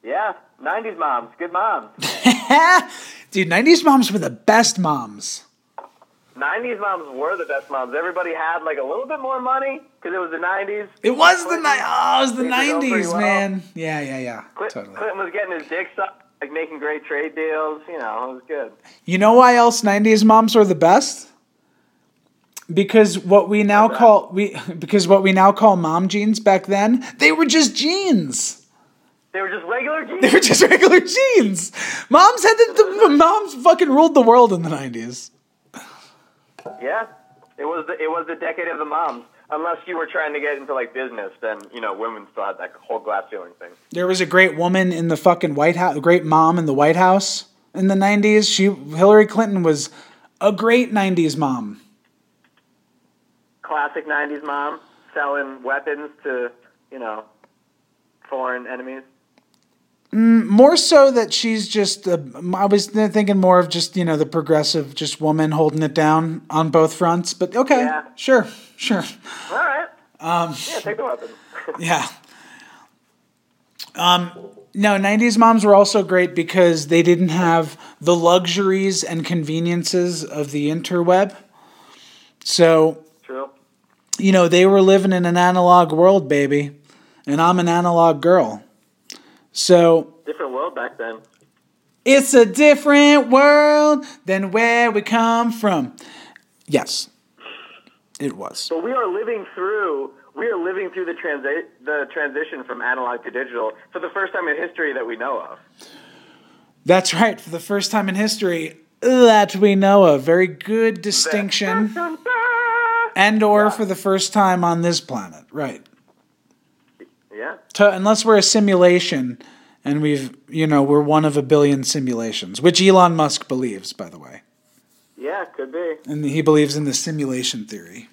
Yeah, '90s moms, good moms. Dude, 90s moms were the best moms. '90s moms were the best moms. Everybody had like a little bit more money because it was the '90s. It was the ni- oh, it was the Things were going pretty 90s, well. man. Yeah, yeah, yeah. Clint, Totally. Clinton was getting his dick sucked, like making great trade deals. You know, it was good. You know why else 90s moms are the best? Because what we now call we because what we now call mom jeans back then, they were just jeans. They were just regular jeans. They were just regular jeans. Moms had the, the moms fucking ruled the world in the 90s. Yeah, it was the, it was the decade of the moms. Unless you were trying to get into like business, then you know women still had that whole glass ceiling thing. There was a great woman in the fucking White House, a great mom in the White House in the 90s. She Hillary Clinton was a great 90s mom. Classic '90s mom selling weapons to you know foreign enemies. Mm, more so that she's just—I was thinking more of just, you know, the progressive, just woman holding it down on both fronts. But okay, Yeah. sure, sure. All right. Um, yeah, take the weapon. Yeah. Um, no, 90s moms were also great because they didn't have the luxuries and conveniences of the interweb. So, True. you know, they were living in an analog world, baby. And I'm an analog girl. So, Different world back then. it's a different world than where we come from. Yes, it was. But we are living through we are living through the transi- the transition from analog to digital for the first time in history that we know of. That's right. For the first time in history that we know of. Very good distinction. And or for the first time on this planet. Right. Yeah. To, unless we're a simulation and we've, you know, we're one of a billion simulations, which Elon Musk believes, by the way. Yeah, could be. And he believes in the simulation theory.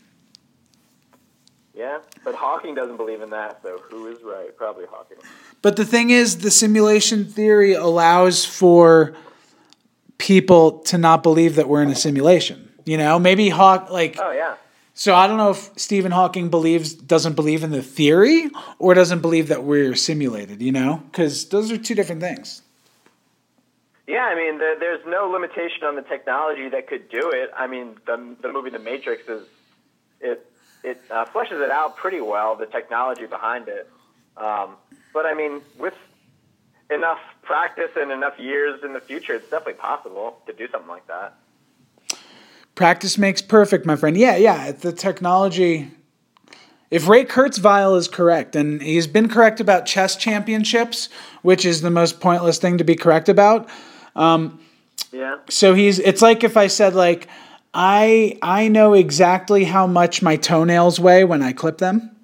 Yeah, but Hawking doesn't believe in that, so who is right? Probably Hawking. But the thing is, the simulation theory allows for people to not believe that we're in a simulation. You know, maybe Hawk, like, Oh yeah. So I don't know if Stephen Hawking believes doesn't believe in the theory or doesn't believe that we're simulated, you know? Cuz those are two different things. Yeah, I mean, there, there's no limitation on the technology that could do it. I mean, the the movie The Matrix is it it uh, fleshes it out pretty well, the technology behind it. Um, but I mean, with enough practice and enough years in the future, it's definitely possible to do something like that. Practice makes perfect, my friend. Yeah, yeah, the technology if Ray Kurzweil is correct, and he's been correct about chess championships, which is the most pointless thing to be correct about. Um, yeah. So he's it's like if I said like I I know exactly how much my toenails weigh when I clip them.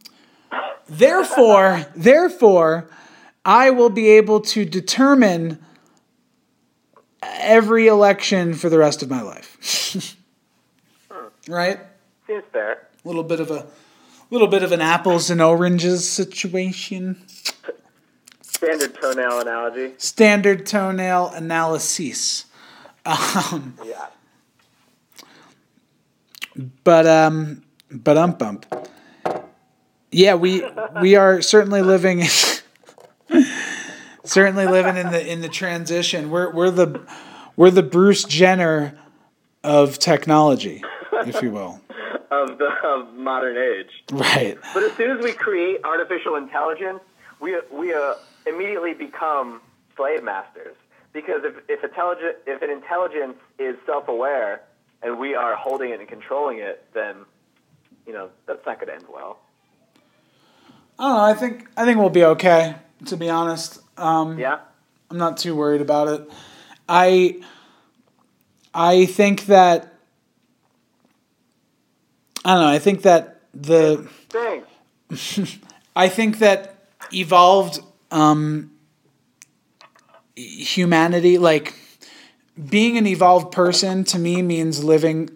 Therefore, therefore, I will be able to determine every election for the rest of my life. right? Seems fair. A little bit of a little bit of an apples and oranges situation. Standard toenail analogy. Standard toenail analysis. Um, Yeah. But um, but um bump. Yeah, we we are certainly living certainly living in the in the transition. We're we're the we're the Bruce Jenner of technology, if you will. of the of modern age. Right. But as soon as we create artificial intelligence, we we uh, immediately become slave masters. Because if if intelligent if an intelligence is self aware and we are holding it and controlling it, then you know that's not going to end well. I don't know. I think I think we'll be okay. To be honest, um, Yeah. I'm not too worried about it. I I think that I don't know. I think that the Thanks. I think that evolved um, humanity, like being an evolved person, to me means living,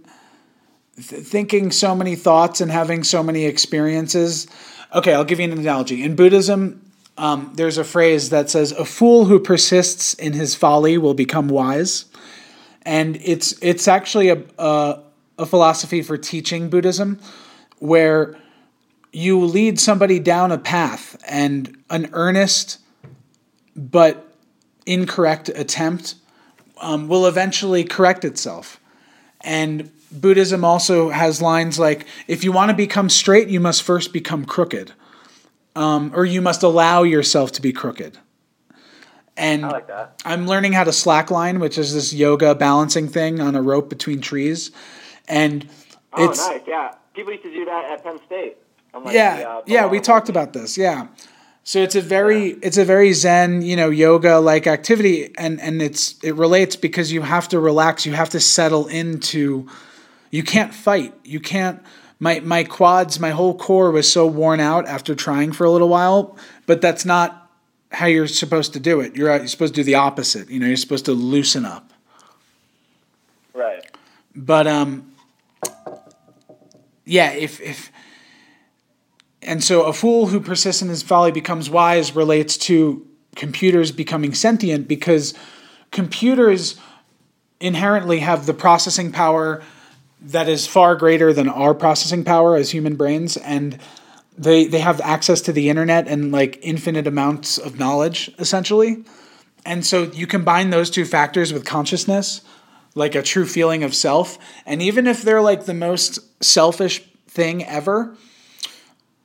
th- thinking so many thoughts and having so many experiences. Okay, I'll give you an analogy. In Buddhism, um, there's a phrase that says, "A fool who persists in his folly will become wise," and it's it's actually a a, a philosophy for teaching Buddhism, where you lead somebody down a path and an earnest but incorrect attempt um, will eventually correct itself. And Buddhism also has lines like if you want to become straight, you must first become crooked, um, or you must allow yourself to be crooked. And I like that. I'm learning how to slackline, which is this yoga balancing thing on a rope between trees. And Oh, it's nice. Yeah. People used to do that at Penn State. Like, yeah uh, yeah we talked about this yeah. So it's a very it's a very zen you know yoga like activity and and it's it relates because you have to relax you have to settle into you can't fight you can't my my quads my whole core was so worn out after trying for a little while but that's not how you're supposed to do it. You're, you're supposed to do the opposite you know you're supposed to loosen up. Right. but um yeah if if and so a fool who persists in his folly becomes wise relates to computers becoming sentient because computers inherently have the processing power that is far greater than our processing power as human brains. And they they have access to the internet and like infinite amounts of knowledge essentially. And so you combine those two factors with consciousness like a true feeling of self. And even if they're like the most selfish thing ever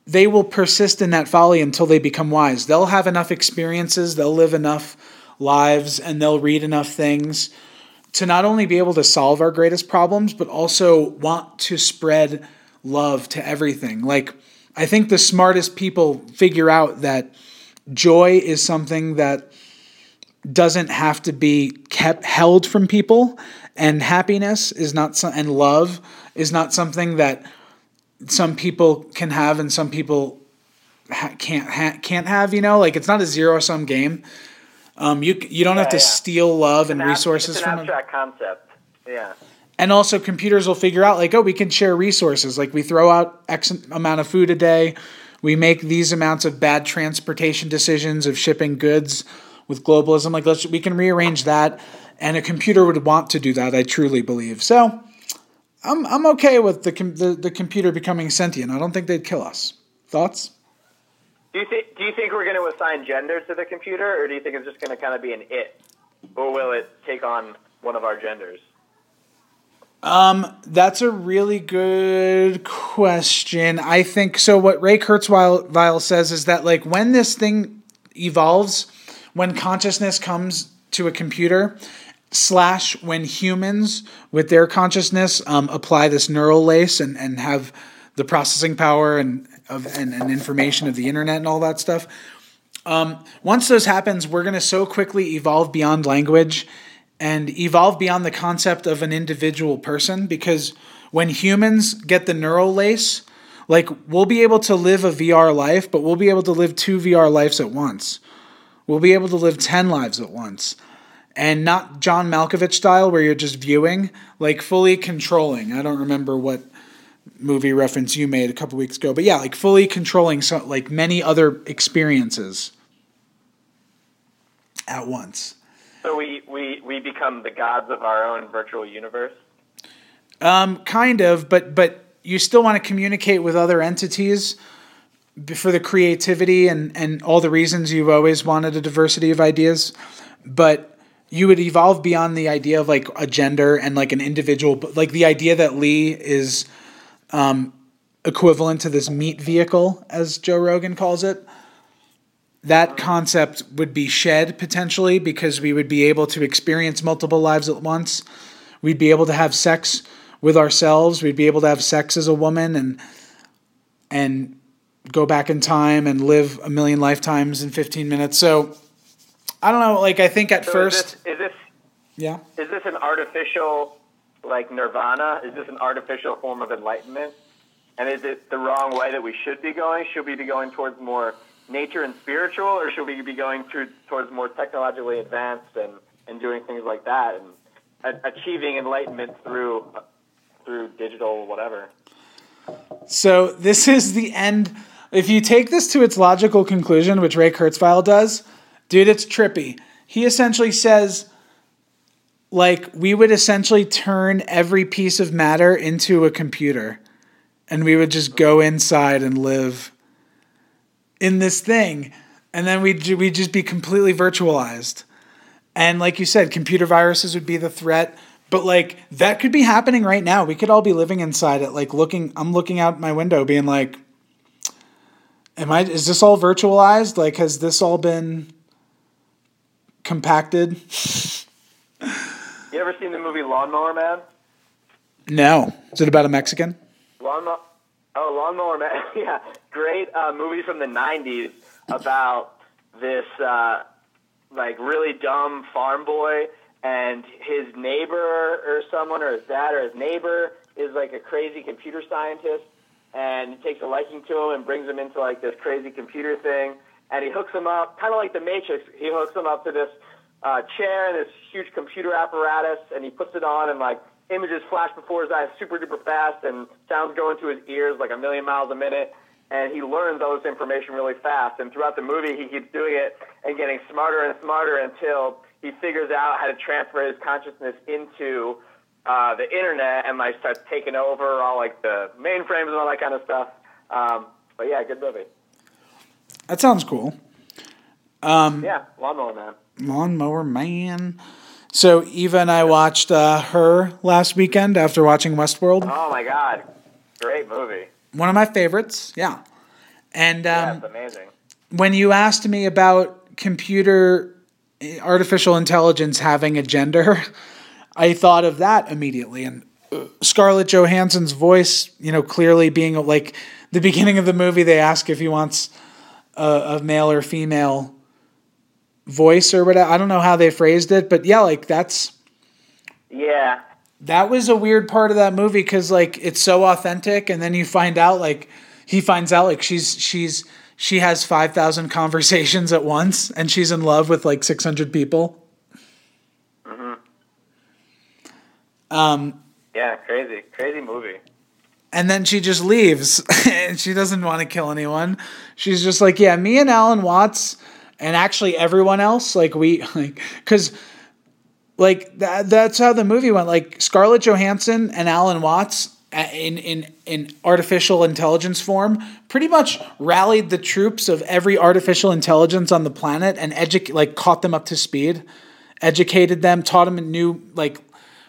they will persist in that folly until they become wise they'll have enough experiences they'll live enough lives and they'll read enough things to not only be able to solve our greatest problems, but also want to spread love to everything. Like, I think the smartest people figure out that joy is something that doesn't have to be kept held from people, and happiness is not, so, and love is not something that some people can have and some people ha- can't ha- can't have. You know, like it's not a zero sum game. Um, you you don't have to yeah. steal love and ab- resources it's an from abstract concept. Yeah. And also, computers will figure out like, oh, we can share resources. Like we throw out X amount of food a day. We make these amounts of bad transportation decisions of shipping goods with globalism. Like let's we can rearrange that, and a computer would want to do that. I truly believe. So, I'm I'm okay with the com- the, the computer becoming sentient. I don't think they'd kill us. Thoughts? Do you think Do you think we're going to assign genders to the computer, or do you think it's just going to kind of be an it, or will it take on one of our genders? Um, That's a really good question. I think so. What Ray Kurzweil says is that like when this thing evolves, when consciousness comes to a computer, slash when humans with their consciousness um, apply this neural lace and, and have the processing power and of and, and information of the internet and all that stuff. Um, once those happens, we're gonna so quickly evolve beyond language and evolve beyond the concept of an individual person because when humans get the neural lace, like we'll be able to live a VR life, but we'll be able to live two VR lives at once. We'll be able to live 10 lives at once. And not John Malkovich style where you're just viewing, like fully controlling. I don't remember what movie reference you made a couple weeks ago, but yeah, like fully controlling so like many other experiences at once. So we, we, we become the gods of our own virtual universe. Um, kind of, but but you still want to communicate with other entities for the creativity and and all the reasons you've always wanted a diversity of ideas, but you would evolve beyond the idea of like a gender and like an individual, but like the idea that Lee is um, equivalent to this meat vehicle, as Joe Rogan calls it. That concept would be shed potentially because we would be able to experience multiple lives at once. We'd be able to have sex with ourselves. We'd be able to have sex as a woman and and go back in time and live a million lifetimes in 15 minutes. So I don't know, like I think at So first is this, is this yeah. is this an artificial like nirvana? Is this an artificial form of enlightenment? And is it the wrong way that we should be going? Should we be going towards more nature and spiritual, or should we be going through, towards more technologically advanced and, and doing things like that and a- achieving enlightenment through through digital whatever? So this is the end. If you take this to its logical conclusion, which Ray Kurzweil does, dude, it's trippy. He essentially says, like, we would essentially turn every piece of matter into a computer, and we would just go inside and live in this thing, and then we'd we'd just be completely virtualized. And like you said, computer viruses would be the threat. But like that could be happening right now. We could all be living inside it, like looking. I'm looking out my window, being like, "Am I? Is this all virtualized? Like, has this all been compacted?" You ever seen the movie Lawnmower Man? No. Is it about a Mexican? Lawnmower. Oh, Lawnmower Man. yeah, great uh, movie from the '90s about this uh, like really dumb farm boy and his neighbor or someone or his dad or his neighbor is like a crazy computer scientist and he takes a liking to him and brings him into like this crazy computer thing and he hooks him up kind of like the matrix he hooks him up to this uh, chair and this huge computer apparatus and he puts it on and like images flash before his eyes super duper fast and sounds go into his ears like a million miles a minute and he learns all this information really fast and throughout the movie he keeps doing it and getting smarter and smarter until he figures out how to transfer his consciousness into uh, the internet and like starts taking over all like the mainframes and all that kind of stuff. Um, but yeah, good movie. That sounds cool. Yeah, Lawnmower Man. Lawnmower Man. So Eva and I watched uh, her last weekend after watching Westworld. Oh my god, great movie. One of my favorites. Yeah. And Yeah, um, it's amazing. when you asked me about computer artificial intelligence having a gender, I thought of that immediately. And uh, Scarlett Johansson's voice, you know, clearly being like the beginning of the movie, they ask if he wants a, a male or female voice or whatever. I don't know how they phrased it, but yeah, like that's Yeah, that was a weird part of that movie because like it's so authentic and then you find out like he finds out like she's she's she has 5000 conversations at once and she's in love with like 600 people mm-hmm. um, yeah, crazy, crazy movie. And then she just leaves and she doesn't want to kill anyone. She's just like yeah me and alan watts and actually everyone else like we like because like that, that's how the movie went. Like scarlett johansson and alan watts in, in, in artificial intelligence form pretty much rallied the troops of every artificial intelligence on the planet and edu- like caught them up to speed educated them taught them new like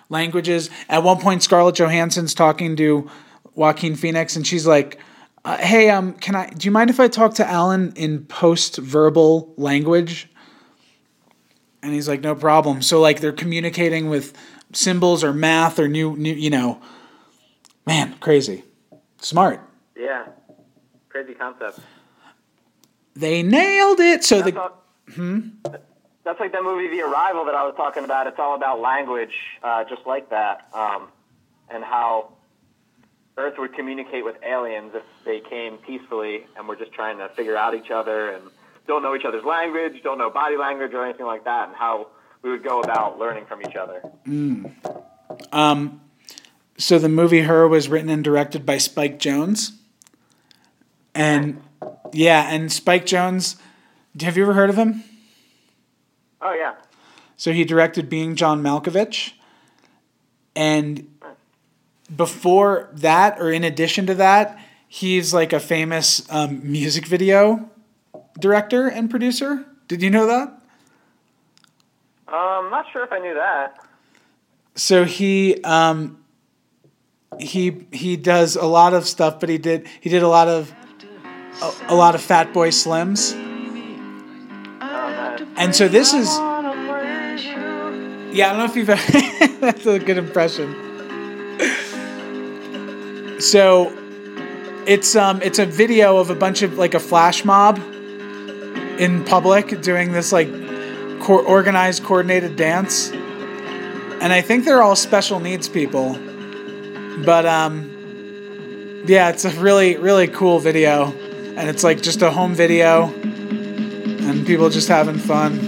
languages. At one point scarlett johansson's talking to joaquin phoenix and she's like uh, hey um can i do you mind if i talk to alan in post verbal language? And he's like no problem. So like they're communicating with symbols or math or new new you know. Man crazy. Smart. Yeah, crazy concept. they nailed it. So That's, the all, that's like that movie The Arrival that I was talking about. It's all about language, uh, just like that, um, and how Earth would communicate with aliens if they came peacefully and we're just trying to figure out each other and don't know each other's language, don't know body language or anything like that, and how we would go about learning from each other. Hmm. Um, so the movie her was written and directed by spike jonze and yeah and spike jonze have you ever heard of him? Oh yeah, So he directed Being John Malkovich, and before that, or in addition to that, he's like a famous um, music video director and producer. Did you know that? Um, I'm not sure if I knew that. So he um, he he does a lot of stuff, but he did he did a lot of a, a lot of Fatboy Slims, Oh, and so this is yeah. I don't know if you've ever, that's a good impression. So it's um it's a video of a bunch of like a flash mob in public doing this like co- organized coordinated dance. And i think they're all special needs people. But um yeah it's a really really cool video. And it's like just a home video. And people just having fun.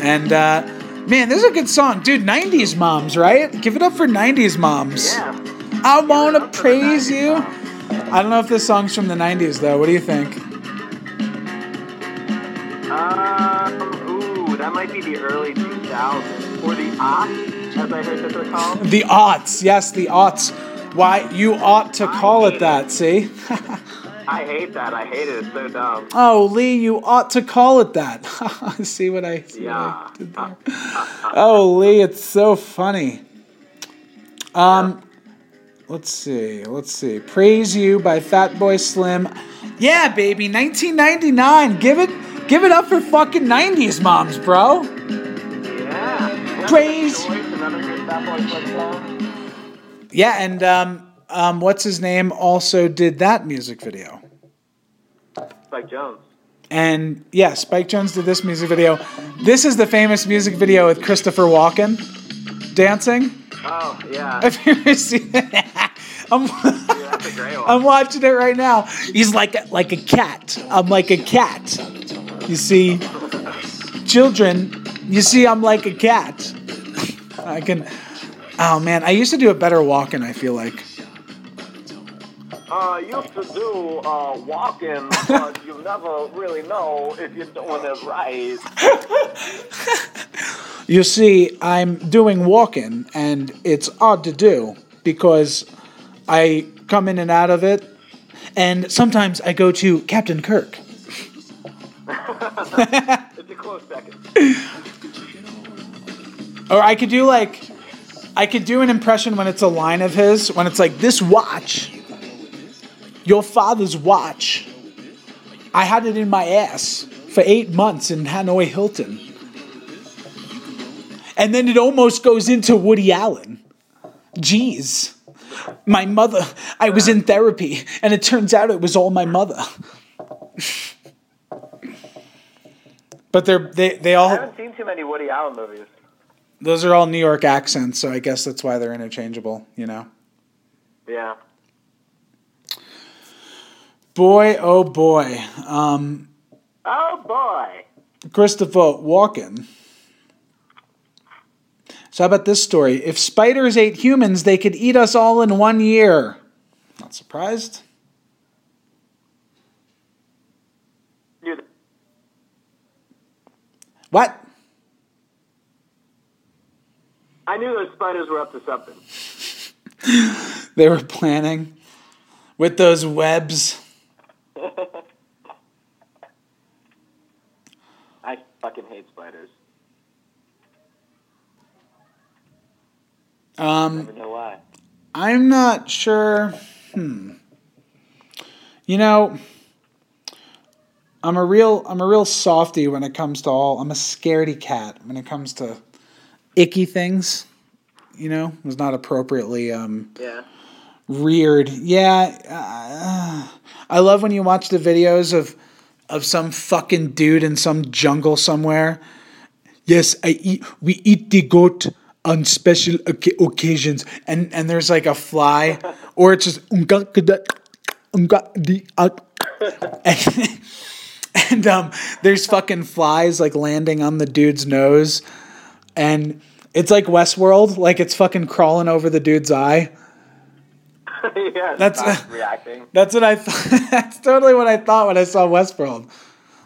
And uh man this is a good song. Dude 90s moms right? Give it up for 90s moms. Yeah. I want to praise you. I don't know if this song's from the 90s, though. What do you think? Um, ooh, that might be the early 2000s. Or the aughts, as I heard that they're called. The aughts. Yes, the aughts. Why, you ought to call it that, see? I hate that. I hate it. It's so dumb. oh, Lee, you ought to call it that. see what I, see what Yeah. I did there? Oh, Lee, it's so funny. Um, let's see, let's see. Praise You by Fatboy Slim. Yeah, baby, 1999. Give it, give it up for fucking 90s moms, bro. Yeah. Praise- Choice, another good Fatboy Slim song. Yeah, and um, um, what's his name also did that music video. Spike Jonze. And yeah, Spike Jonze did this music video. This is the famous music video with Christopher Walken dancing. Oh, yeah. Have you ever seen it? I'm, Yeah, that's a great one. I'm watching it right now. He's like a, like a cat. I'm like a cat. You see, children. You see, I'm like a cat. I can. Oh man, I used to do a better Walken. I feel like. Uh, used to do uh, Walken, but you never really know if you're doing it right. You see, I'm doing Walken, and it's odd to do because I come in and out of it, and sometimes I go to Captain Kirk. It's a close second. Or I could do like, I could do an impression when it's a line of his, when it's like, this watch, your father's watch, I had it in my ass for eight months in Hanoi Hilton. And then it almost goes into Woody Allen. Jeez. My mother, I was in therapy, and it turns out it was all my mother. but they're, they, they all. I haven't seen too many Woody Allen movies. Those are all New York accents, so I guess that's why they're interchangeable, you know? Yeah. Boy, oh boy. Um, Oh boy. Christopher Walken. So, how about this story? If spiders ate humans, they could eat us all in one year. Not surprised. What? I knew those spiders were up to something. They were planning with those webs. I fucking hate spiders. I Um, know why. I'm not sure. Hmm. You know, I'm a real I'm a real softy when it comes to all. I'm a scaredy cat when it comes to icky things. You know, was not appropriately um, Yeah. Reared. Yeah, uh, I love when you watch the videos of of some fucking dude in some jungle somewhere. Yes, I eat. We eat the goat on special occasions, and and there's like a fly, or it's just and, and um, there's fucking flies like landing on the dude's nose, and it's like Westworld, like it's fucking crawling over the dude's eye. yeah. That's- That's reacting. That's what I thought. That's totally what I thought when I saw Westworld.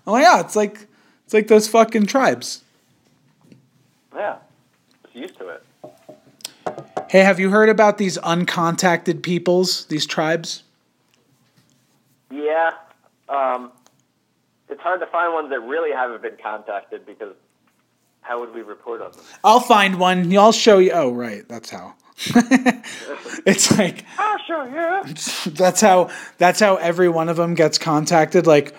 I'm like, yeah, it's like it's like those fucking tribes. Yeah. Just used to it. Hey, have you heard about these uncontacted peoples, these tribes? Yeah. Um, it's hard to find ones that really haven't been contacted because how would we report on them? I'll find one. I'll show you. Oh, right. That's how. it's like sure, yeah. that's how that's how every one of them gets contacted. Like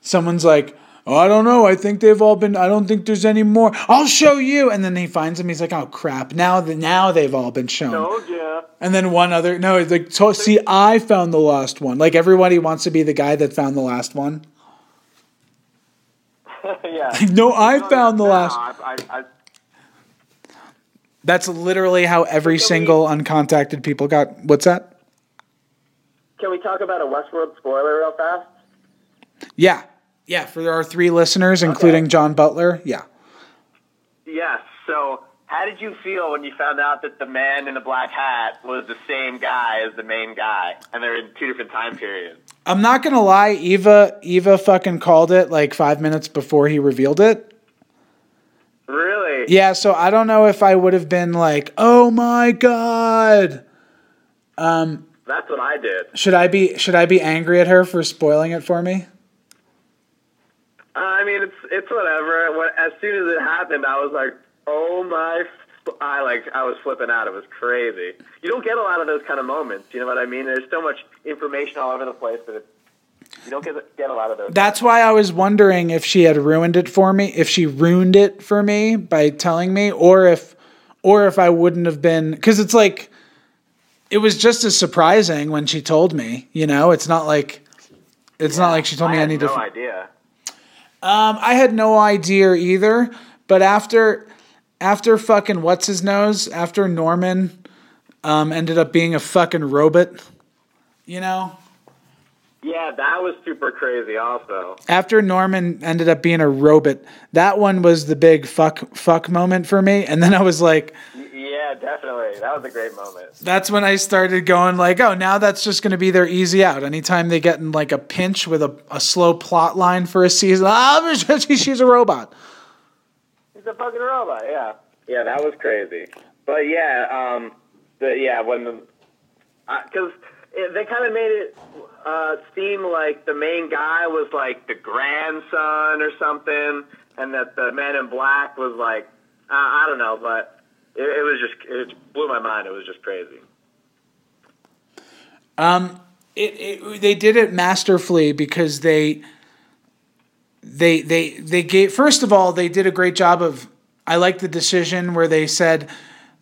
someone's like, "Oh, I don't know. I think they've all been. I don't think there's any more. I'll show you." And then he finds him. He's like, "Oh crap! Now the now they've all been shown." Oh, yeah. And then one other no, it's like so, see, I found the last one. Like everybody wants to be the guy that found the last one. yeah. No, I found the No, last. I, I, I, That's literally how every Can we- single uncontacted people got. What's that? can we talk about a Westworld spoiler real fast? Yeah, yeah. For our three listeners, including John Butler. Yeah. Yes. So, how did you feel when you found out that the man in the black hat was the same guy as the main guy, and they're in two different time periods? I'm not gonna lie, Eva. Eva fucking called it like five minutes before he revealed it. Really? Yeah, so I don't know if I would have been like, "Oh my god." Um That's what I did. Should I be should I be angry at her for spoiling it for me? I mean, it's it's whatever. When, as soon as it happened, I was like, "Oh my!" I like I was flipping out. It was crazy. You don't get a lot of those kind of moments. You know what I mean? There's so much information all over the place that it, you don't get get a lot of those. That's why I was wondering if she had ruined it for me, if she ruined it for me by telling me, or if, or if I wouldn't have been, because it's like, it was just as surprising when she told me. You know, it's not like, it's not like she told me I need to I, had need no to. idea. Um, I had no idea either, but after, after fucking what's his nose, after Norman, um, ended up being a fucking robot. You know, Yeah, that was super crazy. Also, after Norman ended up being a robot, that one was the big fuck fuck moment for me. And then I was like, yeah, definitely. That was a great moment. that's when I started going like, oh, now that's just going to be their easy out. Anytime they get in like a pinch with a, a slow plot line for a season, ah, she's a robot. He's a fucking robot. Yeah. Yeah, that was crazy. But yeah, um, the yeah when the because they kind of made it uh, seem like the main guy was like the grandson or something, and that the man in black was like uh, I don't know, but it, it was just it blew my mind. It was just crazy. Um, it, it they did it masterfully because they they they they gave first of all they did a great job of I like the decision where they said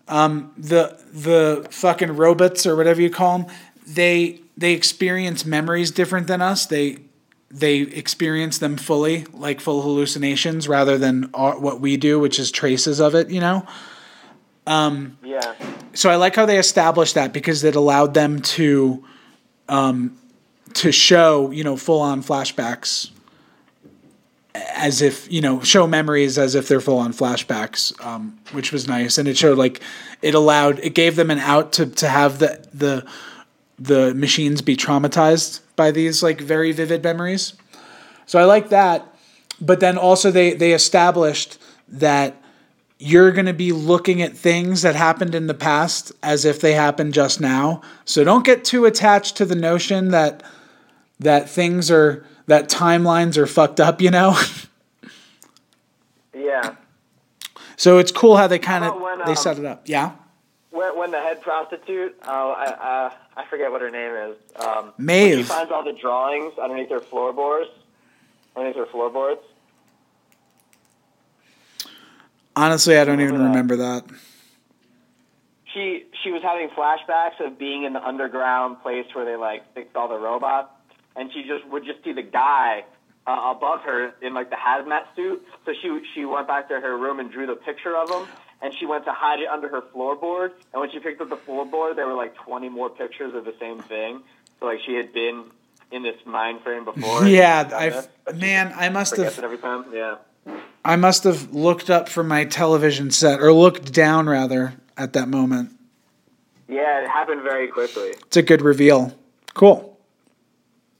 um, the the fucking robots or whatever you call them they they experience memories different than us. They they experience them fully like full hallucinations rather than what we do which is traces of it you know? Yeah. so I like how they established that because it allowed them to um, to show you know full on flashbacks as if you know show memories as if they're full on flashbacks, um, which was nice, and it showed like it allowed it gave them an out to to have the the the machines be traumatized by these like very vivid memories. So I like that, but then also they they established that you're going to be looking at things that happened in the past as if they happened just now. So don't get too attached to the notion that that things are that timelines are fucked up, you know? Yeah. so it's cool how they kind of they um, set it up. Yeah. When, when the head prostitute, oh, I, uh, I forget what her name is. Um, Maeve. She finds all the drawings underneath her floorboards. Underneath her floorboards. Honestly, I don't even Remember remember that. She she was having flashbacks of being in the underground place where they like fixed all the robots, and she just would just see the guy uh, above her in like the hazmat suit. So she she went back to her room and drew the picture of him, and she went to hide it under her floorboard. And when she picked up the floorboard, there were like 20 more pictures of the same thing. So like she had been in this mind frame before. Yeah, I man, I must have every time. Yeah. I must have looked up from my television set or looked down rather at that moment. Yeah, it happened very quickly. It's a good reveal. Cool.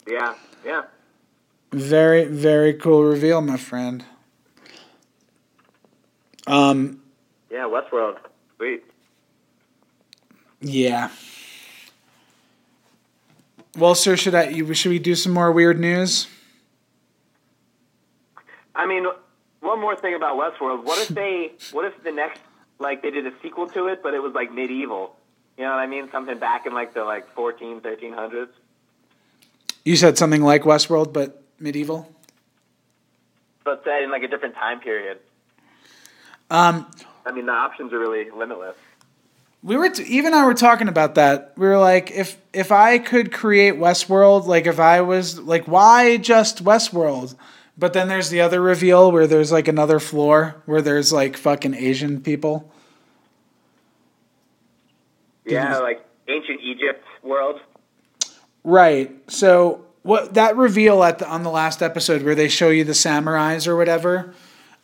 Yeah, yeah. Very very cool reveal, my friend. Um Yeah, Westworld. Sweet. Yeah. Well, sir, should I? Should we do some more weird news? I mean, one more thing about Westworld. What if they? what if the next, like, they did a sequel to it, but it was like medieval? You know what I mean? Something back in like the like 14, 1300s. You said something like Westworld, but medieval. But set in like a different time period. Um, I mean, the options are really limitless. we were t- Eve and I were talking about that. We were like, if if I could create Westworld, like if I was like, why just Westworld? But then there's the other reveal where there's like another floor where there's like fucking Asian people. Yeah, like ancient Egypt world. Right. So what that reveal at the, on the last episode where they show you the samurais or whatever,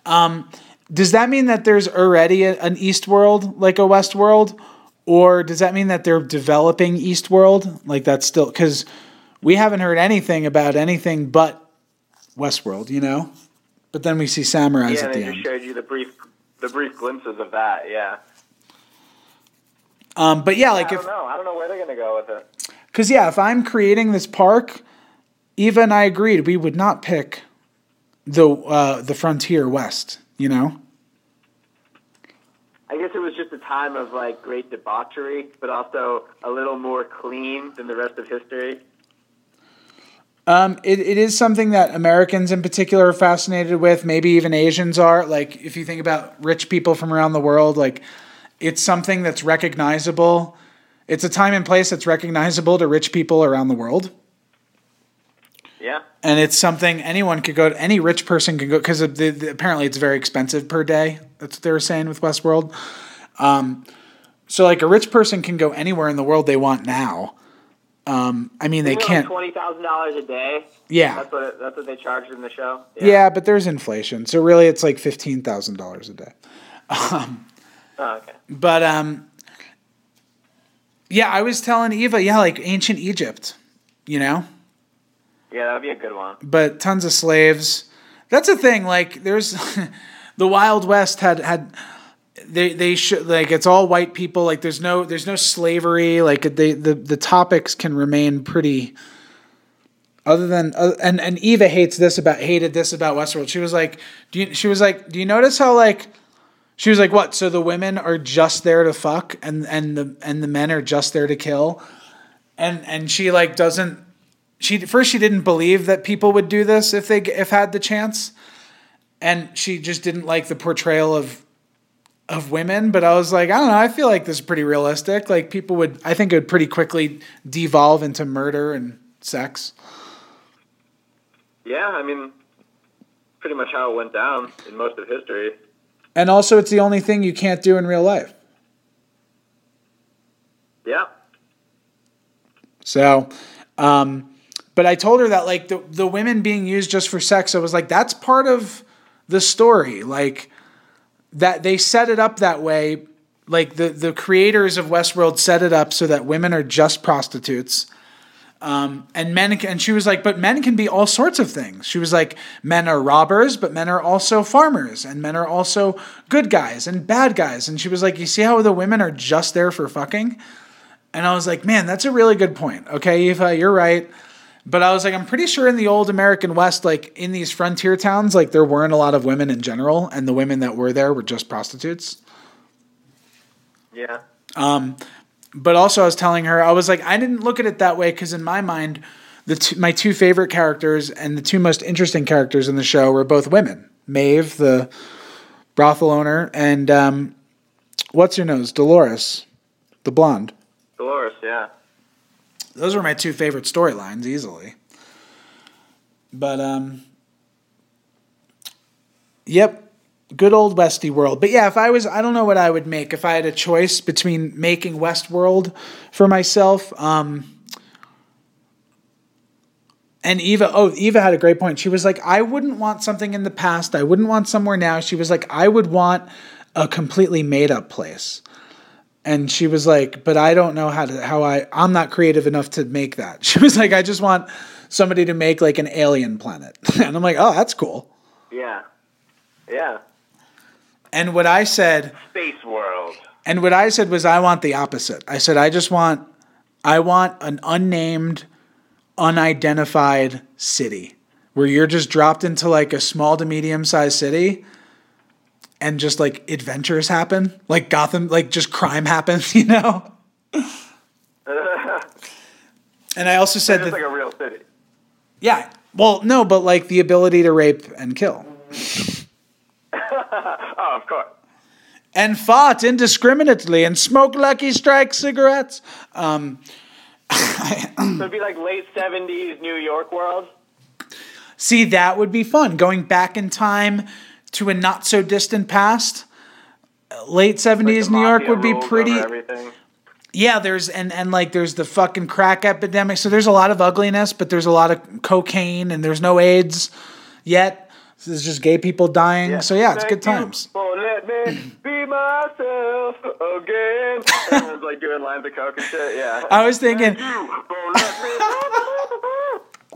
um, does that mean that there's already a, an East world like a West world, or does that mean that they're developing East world like that's still because we haven't heard anything about anything but Westworld, you know? But then we see samurais Yeah, at the they just end. showed you the brief, the brief glimpses of that. Yeah. Um, but yeah, like I if don't know. I don't know where they're gonna go with it. Because yeah, if I'm creating this park, Eva and I agreed we would not pick the uh, the frontier west. You know, I guess it was just a time of like great debauchery, but also a little more clean than the rest of history. um, it, it is something that Americans in particular are fascinated with. Maybe even Asians are. Like if you think about rich people from around the world, like it's something that's recognizable. It's a time and place that's recognizable to rich people around the world. Yeah. And it's something anyone could go to any rich person can go because apparently it's very expensive per day. That's what they were saying with westworld. Um, so like a rich person can go anywhere in the world they want now. Um, i mean they can't twenty thousand dollars a day. yeah. That's what that's what they charged in the show. yeah. But there's inflation. So really it's like $15000 a day. Oh, okay. but um, yeah i was telling eva yeah like ancient egypt you know Yeah, that'd be a good one. but tons of slaves. That's the thing. Like, there's the Wild West had had they they should like it's all white people. Like, there's no there's no slavery. Like, they the the topics can remain pretty. Other than uh, and and Eva hates this about hated this about Westworld. She was like, do you, she was like, do you notice how like. She was like, "What? So the women are just there to fuck, and and the and the men are just there to kill," and and she like doesn't she first she didn't believe that people would do this if they if had the chance. And she just didn't like the portrayal of of women. But i was like i don't know i feel like this is pretty realistic. Like people would i think it would pretty quickly devolve into murder and sex. Yeah, I mean, pretty much how it went down in most of history. and also it's the only thing you can't do in real life. Yeah. So, um, but I told her that like the the women being used just for sex, I was like, that's part of the story. Like that they set it up that way. Like the the creators of Westworld set it up so that women are just prostitutes. Um, and men and she was like, but men can be all sorts of things. She was like, men are robbers, but men are also farmers, and men are also good guys and bad guys. And she was like, you see how the women are just there for fucking? And I was like, man, that's a really good point. Okay, Eva, you're right. But I was like, I'm pretty sure in the old American West, like in these frontier towns, like there weren't a lot of women in general, and the women that were there were just prostitutes. Yeah. Um, but also, I was telling her, I was like, I didn't look at it that way because in my mind, the two, my two favorite characters and the two most interesting characters in the show were both women. Maeve, the brothel owner, and um, what's her nose, Dolores, the blonde. Dolores, yeah. Those were my two favorite storylines easily. But um Yep. Good old Westy world. But yeah, if I was I don't know what I would make if I had a choice between making Westworld for myself. Um and Eva, oh, Eva had a great point. She was like, I wouldn't want something in the past. I wouldn't want somewhere now. She was like, I would want a completely made up place and she was like but i don't know how to how i i'm not creative enough to make that she was like i just want somebody to make like an alien planet and i'm like oh that's cool Yeah. Yeah. and what i said Space world. And what I said was, I want the opposite. I said, I just want, I want an unnamed, unidentified city where you're just dropped into like a small to medium sized city and just like adventures happen. Like Gotham, like just crime happens, you know? and I also said It's that, like a real city. yeah, well, no, but like the ability to rape and kill. Oh, of course. and fart indiscriminately and smoke Lucky Strike cigarettes. Um, So it'd be like late seventies New York world. see, that would be fun. Going back in time to a not so distant past. Late seventies the New York would be pretty. Yeah, there's and and like there's the fucking crack epidemic. So there's a lot of ugliness, but there's a lot of cocaine and there's no AIDS yet. So there's just gay people dying. So yeah, it's Thank good times. For let me be myself again. Like doing lines of coke and shit. Yeah. I was thinking,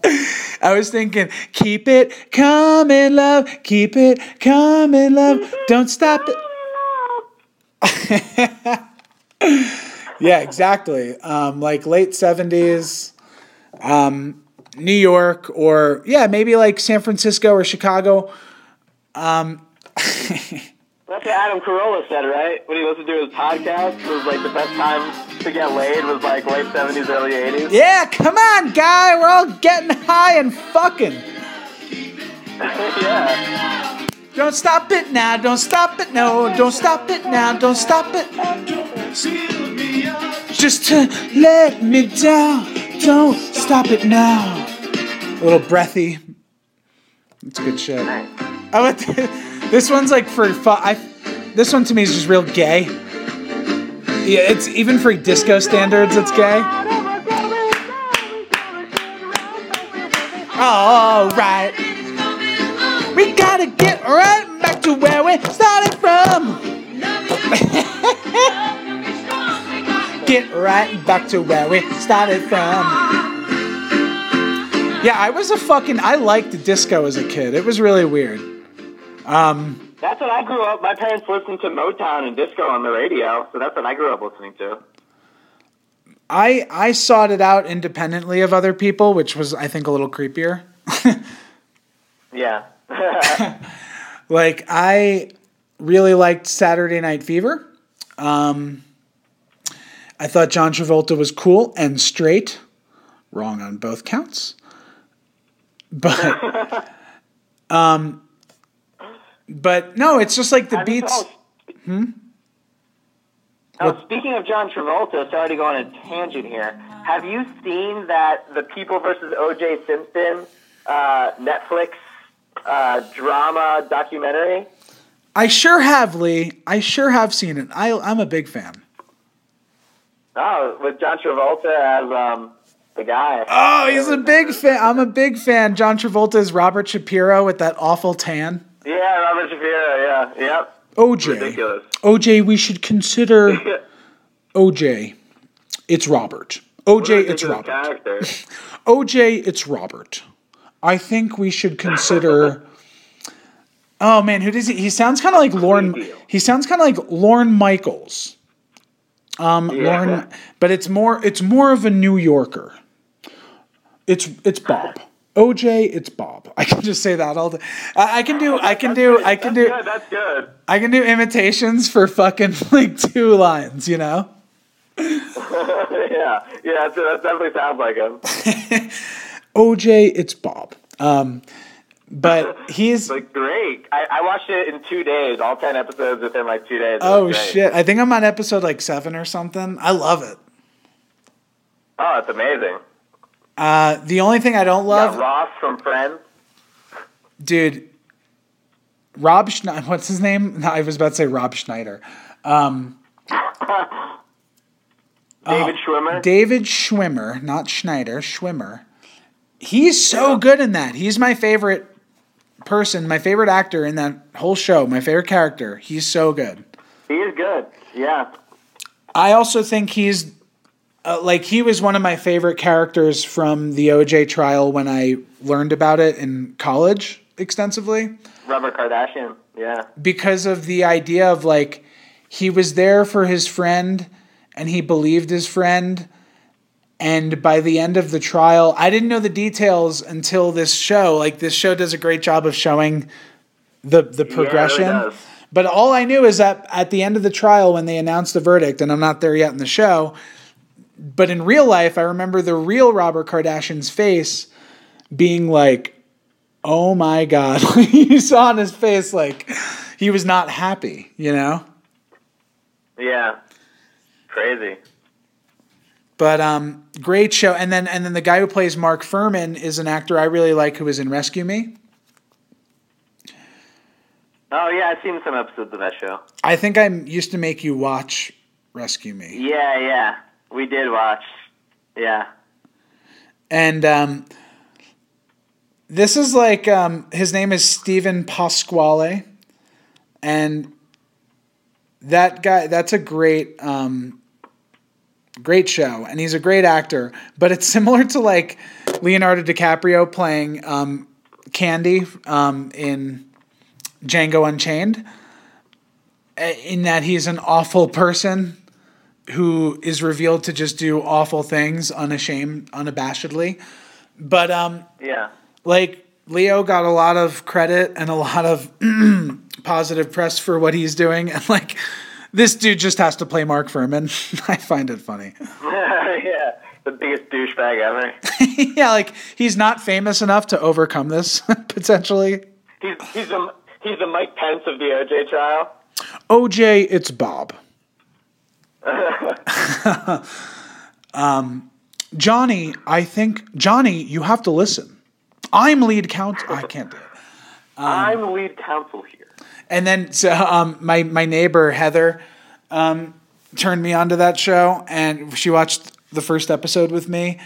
I was thinking, keep it coming, love. Keep it coming, love. Don't stop it. yeah, exactly. Um, like late seventies, um, New York, or yeah, maybe like San Francisco or Chicago. That's what Adam Carolla said, right? When he listened to his podcast, it was like the best time to get laid was like late seventies, early eighties. Yeah, come on, guy. We're all getting high and fucking. yeah. Don't stop it now. Don't stop it. No, don't stop it now. Don't stop it. Just to let me down. Don't stop it now. A little breathy. It's good shit. I went this one's like for fun. I, this one to me is just real gay. Yeah, it's even for disco standards. It's gay. All right. We gotta get right back to where we started from. get right back to where we started from. Yeah, I was a fucking. I liked disco as a kid. It was really weird. That's what I grew up. My parents listened to Motown and disco on the radio, so that's what I grew up listening to. I I sought it out independently of other people, which was I think a little creepier. Yeah. Like I really liked Saturday Night Fever. Um, I thought John Travolta was cool and straight. Wrong on both counts. But um, but no, it's just like the you- beats. oh, Hmm? Oh, speaking of John Travolta, sorry to go on a tangent here. Have you seen that the People versus O.J. Simpson uh, Netflix uh, drama documentary? I sure have, Lee. I sure have seen it. I I'm a big fan. Oh, with John Travolta as um, the guy. Oh, he's a big fan. I'm a big fan. John Travolta is Robert Shapiro with that awful tan. Yeah, Robert Shapiro. Yeah, yep. OJ. Ridiculous. OJ, we should consider OJ. It's Robert. OJ, it's Robert. OJ, it's Robert. I think we should consider. Oh man, who does he? He sounds kind of like Lorne. He sounds kind of like Lorne Michaels. Um, Yeah. Lorne, but it's more. It's more of a New Yorker. It's it's Bob. OJ, it's Bob. I can just say that all the. I, I can do. I can do. I can That's do. Good, that's good. I can do imitations for fucking like two lines. You know. yeah, yeah, that definitely sounds like him. OJ, it's Bob. Um, but he's. Like great. I, I watched it in two days, all ten episodes within like two days. It Oh shit! I think I'm on episode like seven or something. I love it. Oh, it's amazing. Uh, the only thing I don't Yeah, love, Ross from Friends. dude. Rob, Schne- what's his name? I was about to say Rob Schneider. Um, David Schwimmer. David Schwimmer, not Schneider, Schwimmer. He's so good in that. He's my favorite person, my favorite actor in that whole show, my favorite character. He's so good. he is good. Yeah. I also think he's uh, like he was one of my favorite characters from the OJ trial when I learned about it in college extensively Robert Kardashian. Yeah. because of the idea of like he was there for his friend and he believed his friend. And by the end of the trial, I didn't know the details until this show. Like this show does a great job of showing the the progression. does. but all I knew is that at the end of the trial, when they announced the verdict, and I'm not there yet in the show, but in real life, I remember the real Robert Kardashian's face being like, "Oh my god!" you saw on his face like he was not happy. You know. Yeah. Crazy. But um, great show, and then and then the guy who plays Mark Fuhrman is an actor I really like who was in Rescue Me. Oh yeah, I've seen some episodes of that show. I think I used to make you watch Rescue Me, Yeah, yeah. We did watch. Yeah. and um, this is like um, his name is Steven Pasquale, and that guy that's a great um, great show, and he's a great actor. But it's similar to like Leonardo DiCaprio playing um, Candie um, in Django Unchained, eh, in that he's an awful person who is revealed to just do awful things unashamed, unabashedly. But um, Yeah. like Leo got a lot of credit and a lot of positive press for what he's doing, and like this dude just has to play Mark Fuhrman. I find it funny. yeah. The biggest douchebag ever. yeah, like he's not famous enough to overcome this potentially. He's he's a he's the Mike Pence of the OJ trial. OJ, it's Bob. um, Johnny, I think Johnny, you have to listen. I'm lead count. I can't do it. I'm lead counsel here. And then so um, my my neighbor Heather um, turned me onto that show, and she watched the first episode with me.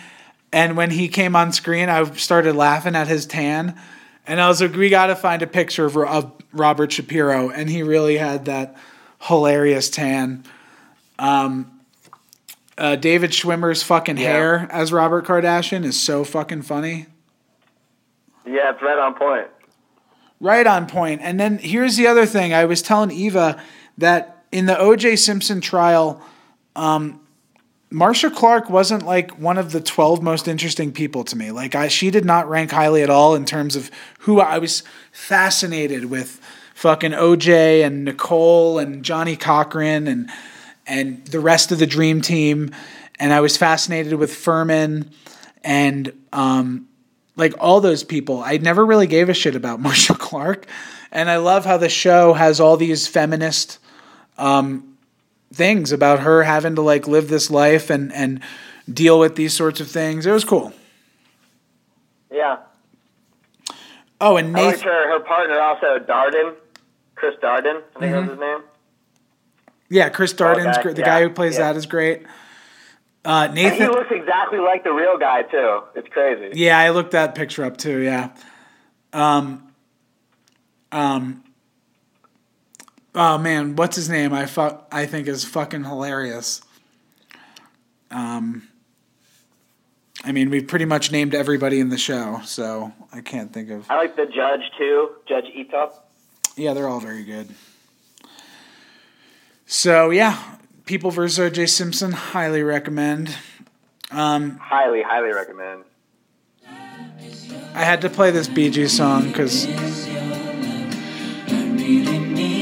And when he came on screen, I started laughing at his tan, and I was like, "We got to find a picture of, of Robert Shapiro," and he really had that hilarious tan. Um, uh, David Schwimmer's fucking Yeah. hair as Robert Kardashian is so fucking funny. Yeah, it's right on point. Right on point. And then here's the other thing. I was telling Eva that in the O.J. Simpson trial, um, Marcia Clark wasn't like one of the 12 most interesting people to me. Like I, she did not rank highly at all in terms of who I was fascinated with. Fucking O.J. and Nicole and Johnnie Cochran and and the rest of the Dream Team, and I was fascinated with Fuhrman and um, like all those people. I never really gave a shit about Marcia Clark, and I love how the show has all these feminist um, things about her having to like live this life and and deal with these sorts of things. It was cool. Yeah. Oh, and Nathan, her her partner also Darden. Chris Darden, I think that's his name. Yeah, Chris Darden's great. The yeah, guy who plays yeah. that is great. Uh, And he looks exactly like the real guy too. It's crazy. Yeah, I looked that picture up too. Yeah. Um. Um. Oh man, what's his name? I fu- I think is fucking hilarious. Um. I mean, we've pretty much named everybody in the show, so I can't think of. I like the judge too, Judge Ito. Yeah, they're all very good. So yeah, People vs. O.J. Simpson, highly recommend. Um, Highly, highly recommend. I had to play this Bee Gees song because.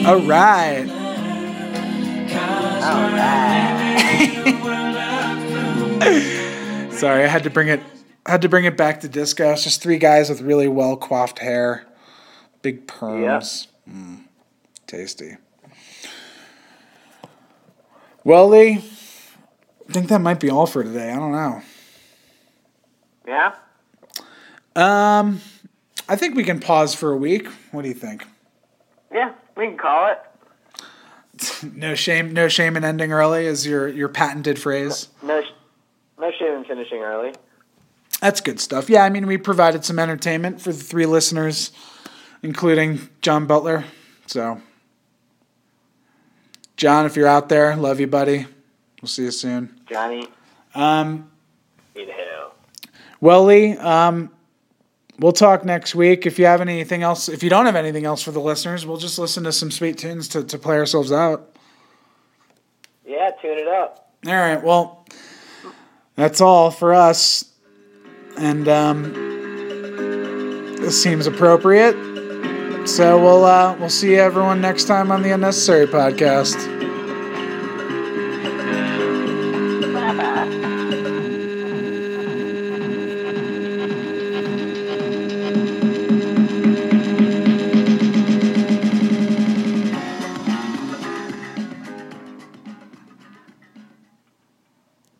All right. All right. Sorry, I had to bring it. I had to bring it back to disco. It's just three guys with really well coiffed hair, big perms. Mm, tasty. Well, Lee, I think that might be all for today. I don't know. Yeah. Um, I think we can pause for a week. What do you think? Yeah, we can call it. No shame, no shame in ending early is your your patented phrase. No, sh- no shame in finishing early. That's good stuff. Yeah, I mean, we provided some entertainment for the three listeners, including John Butler. So, John, if you're out there, love you, buddy. We'll see you soon. Johnny, Um, in hell. well, Lee, um, we'll talk next week. If you have anything else, if you don't have anything else for the listeners, we'll just listen to some sweet tunes to, to play ourselves out. Yeah, tune it up. All right. Well, that's all for us, and um, this seems appropriate. So we'll uh, we'll see everyone next time on the Unnecessary Podcast.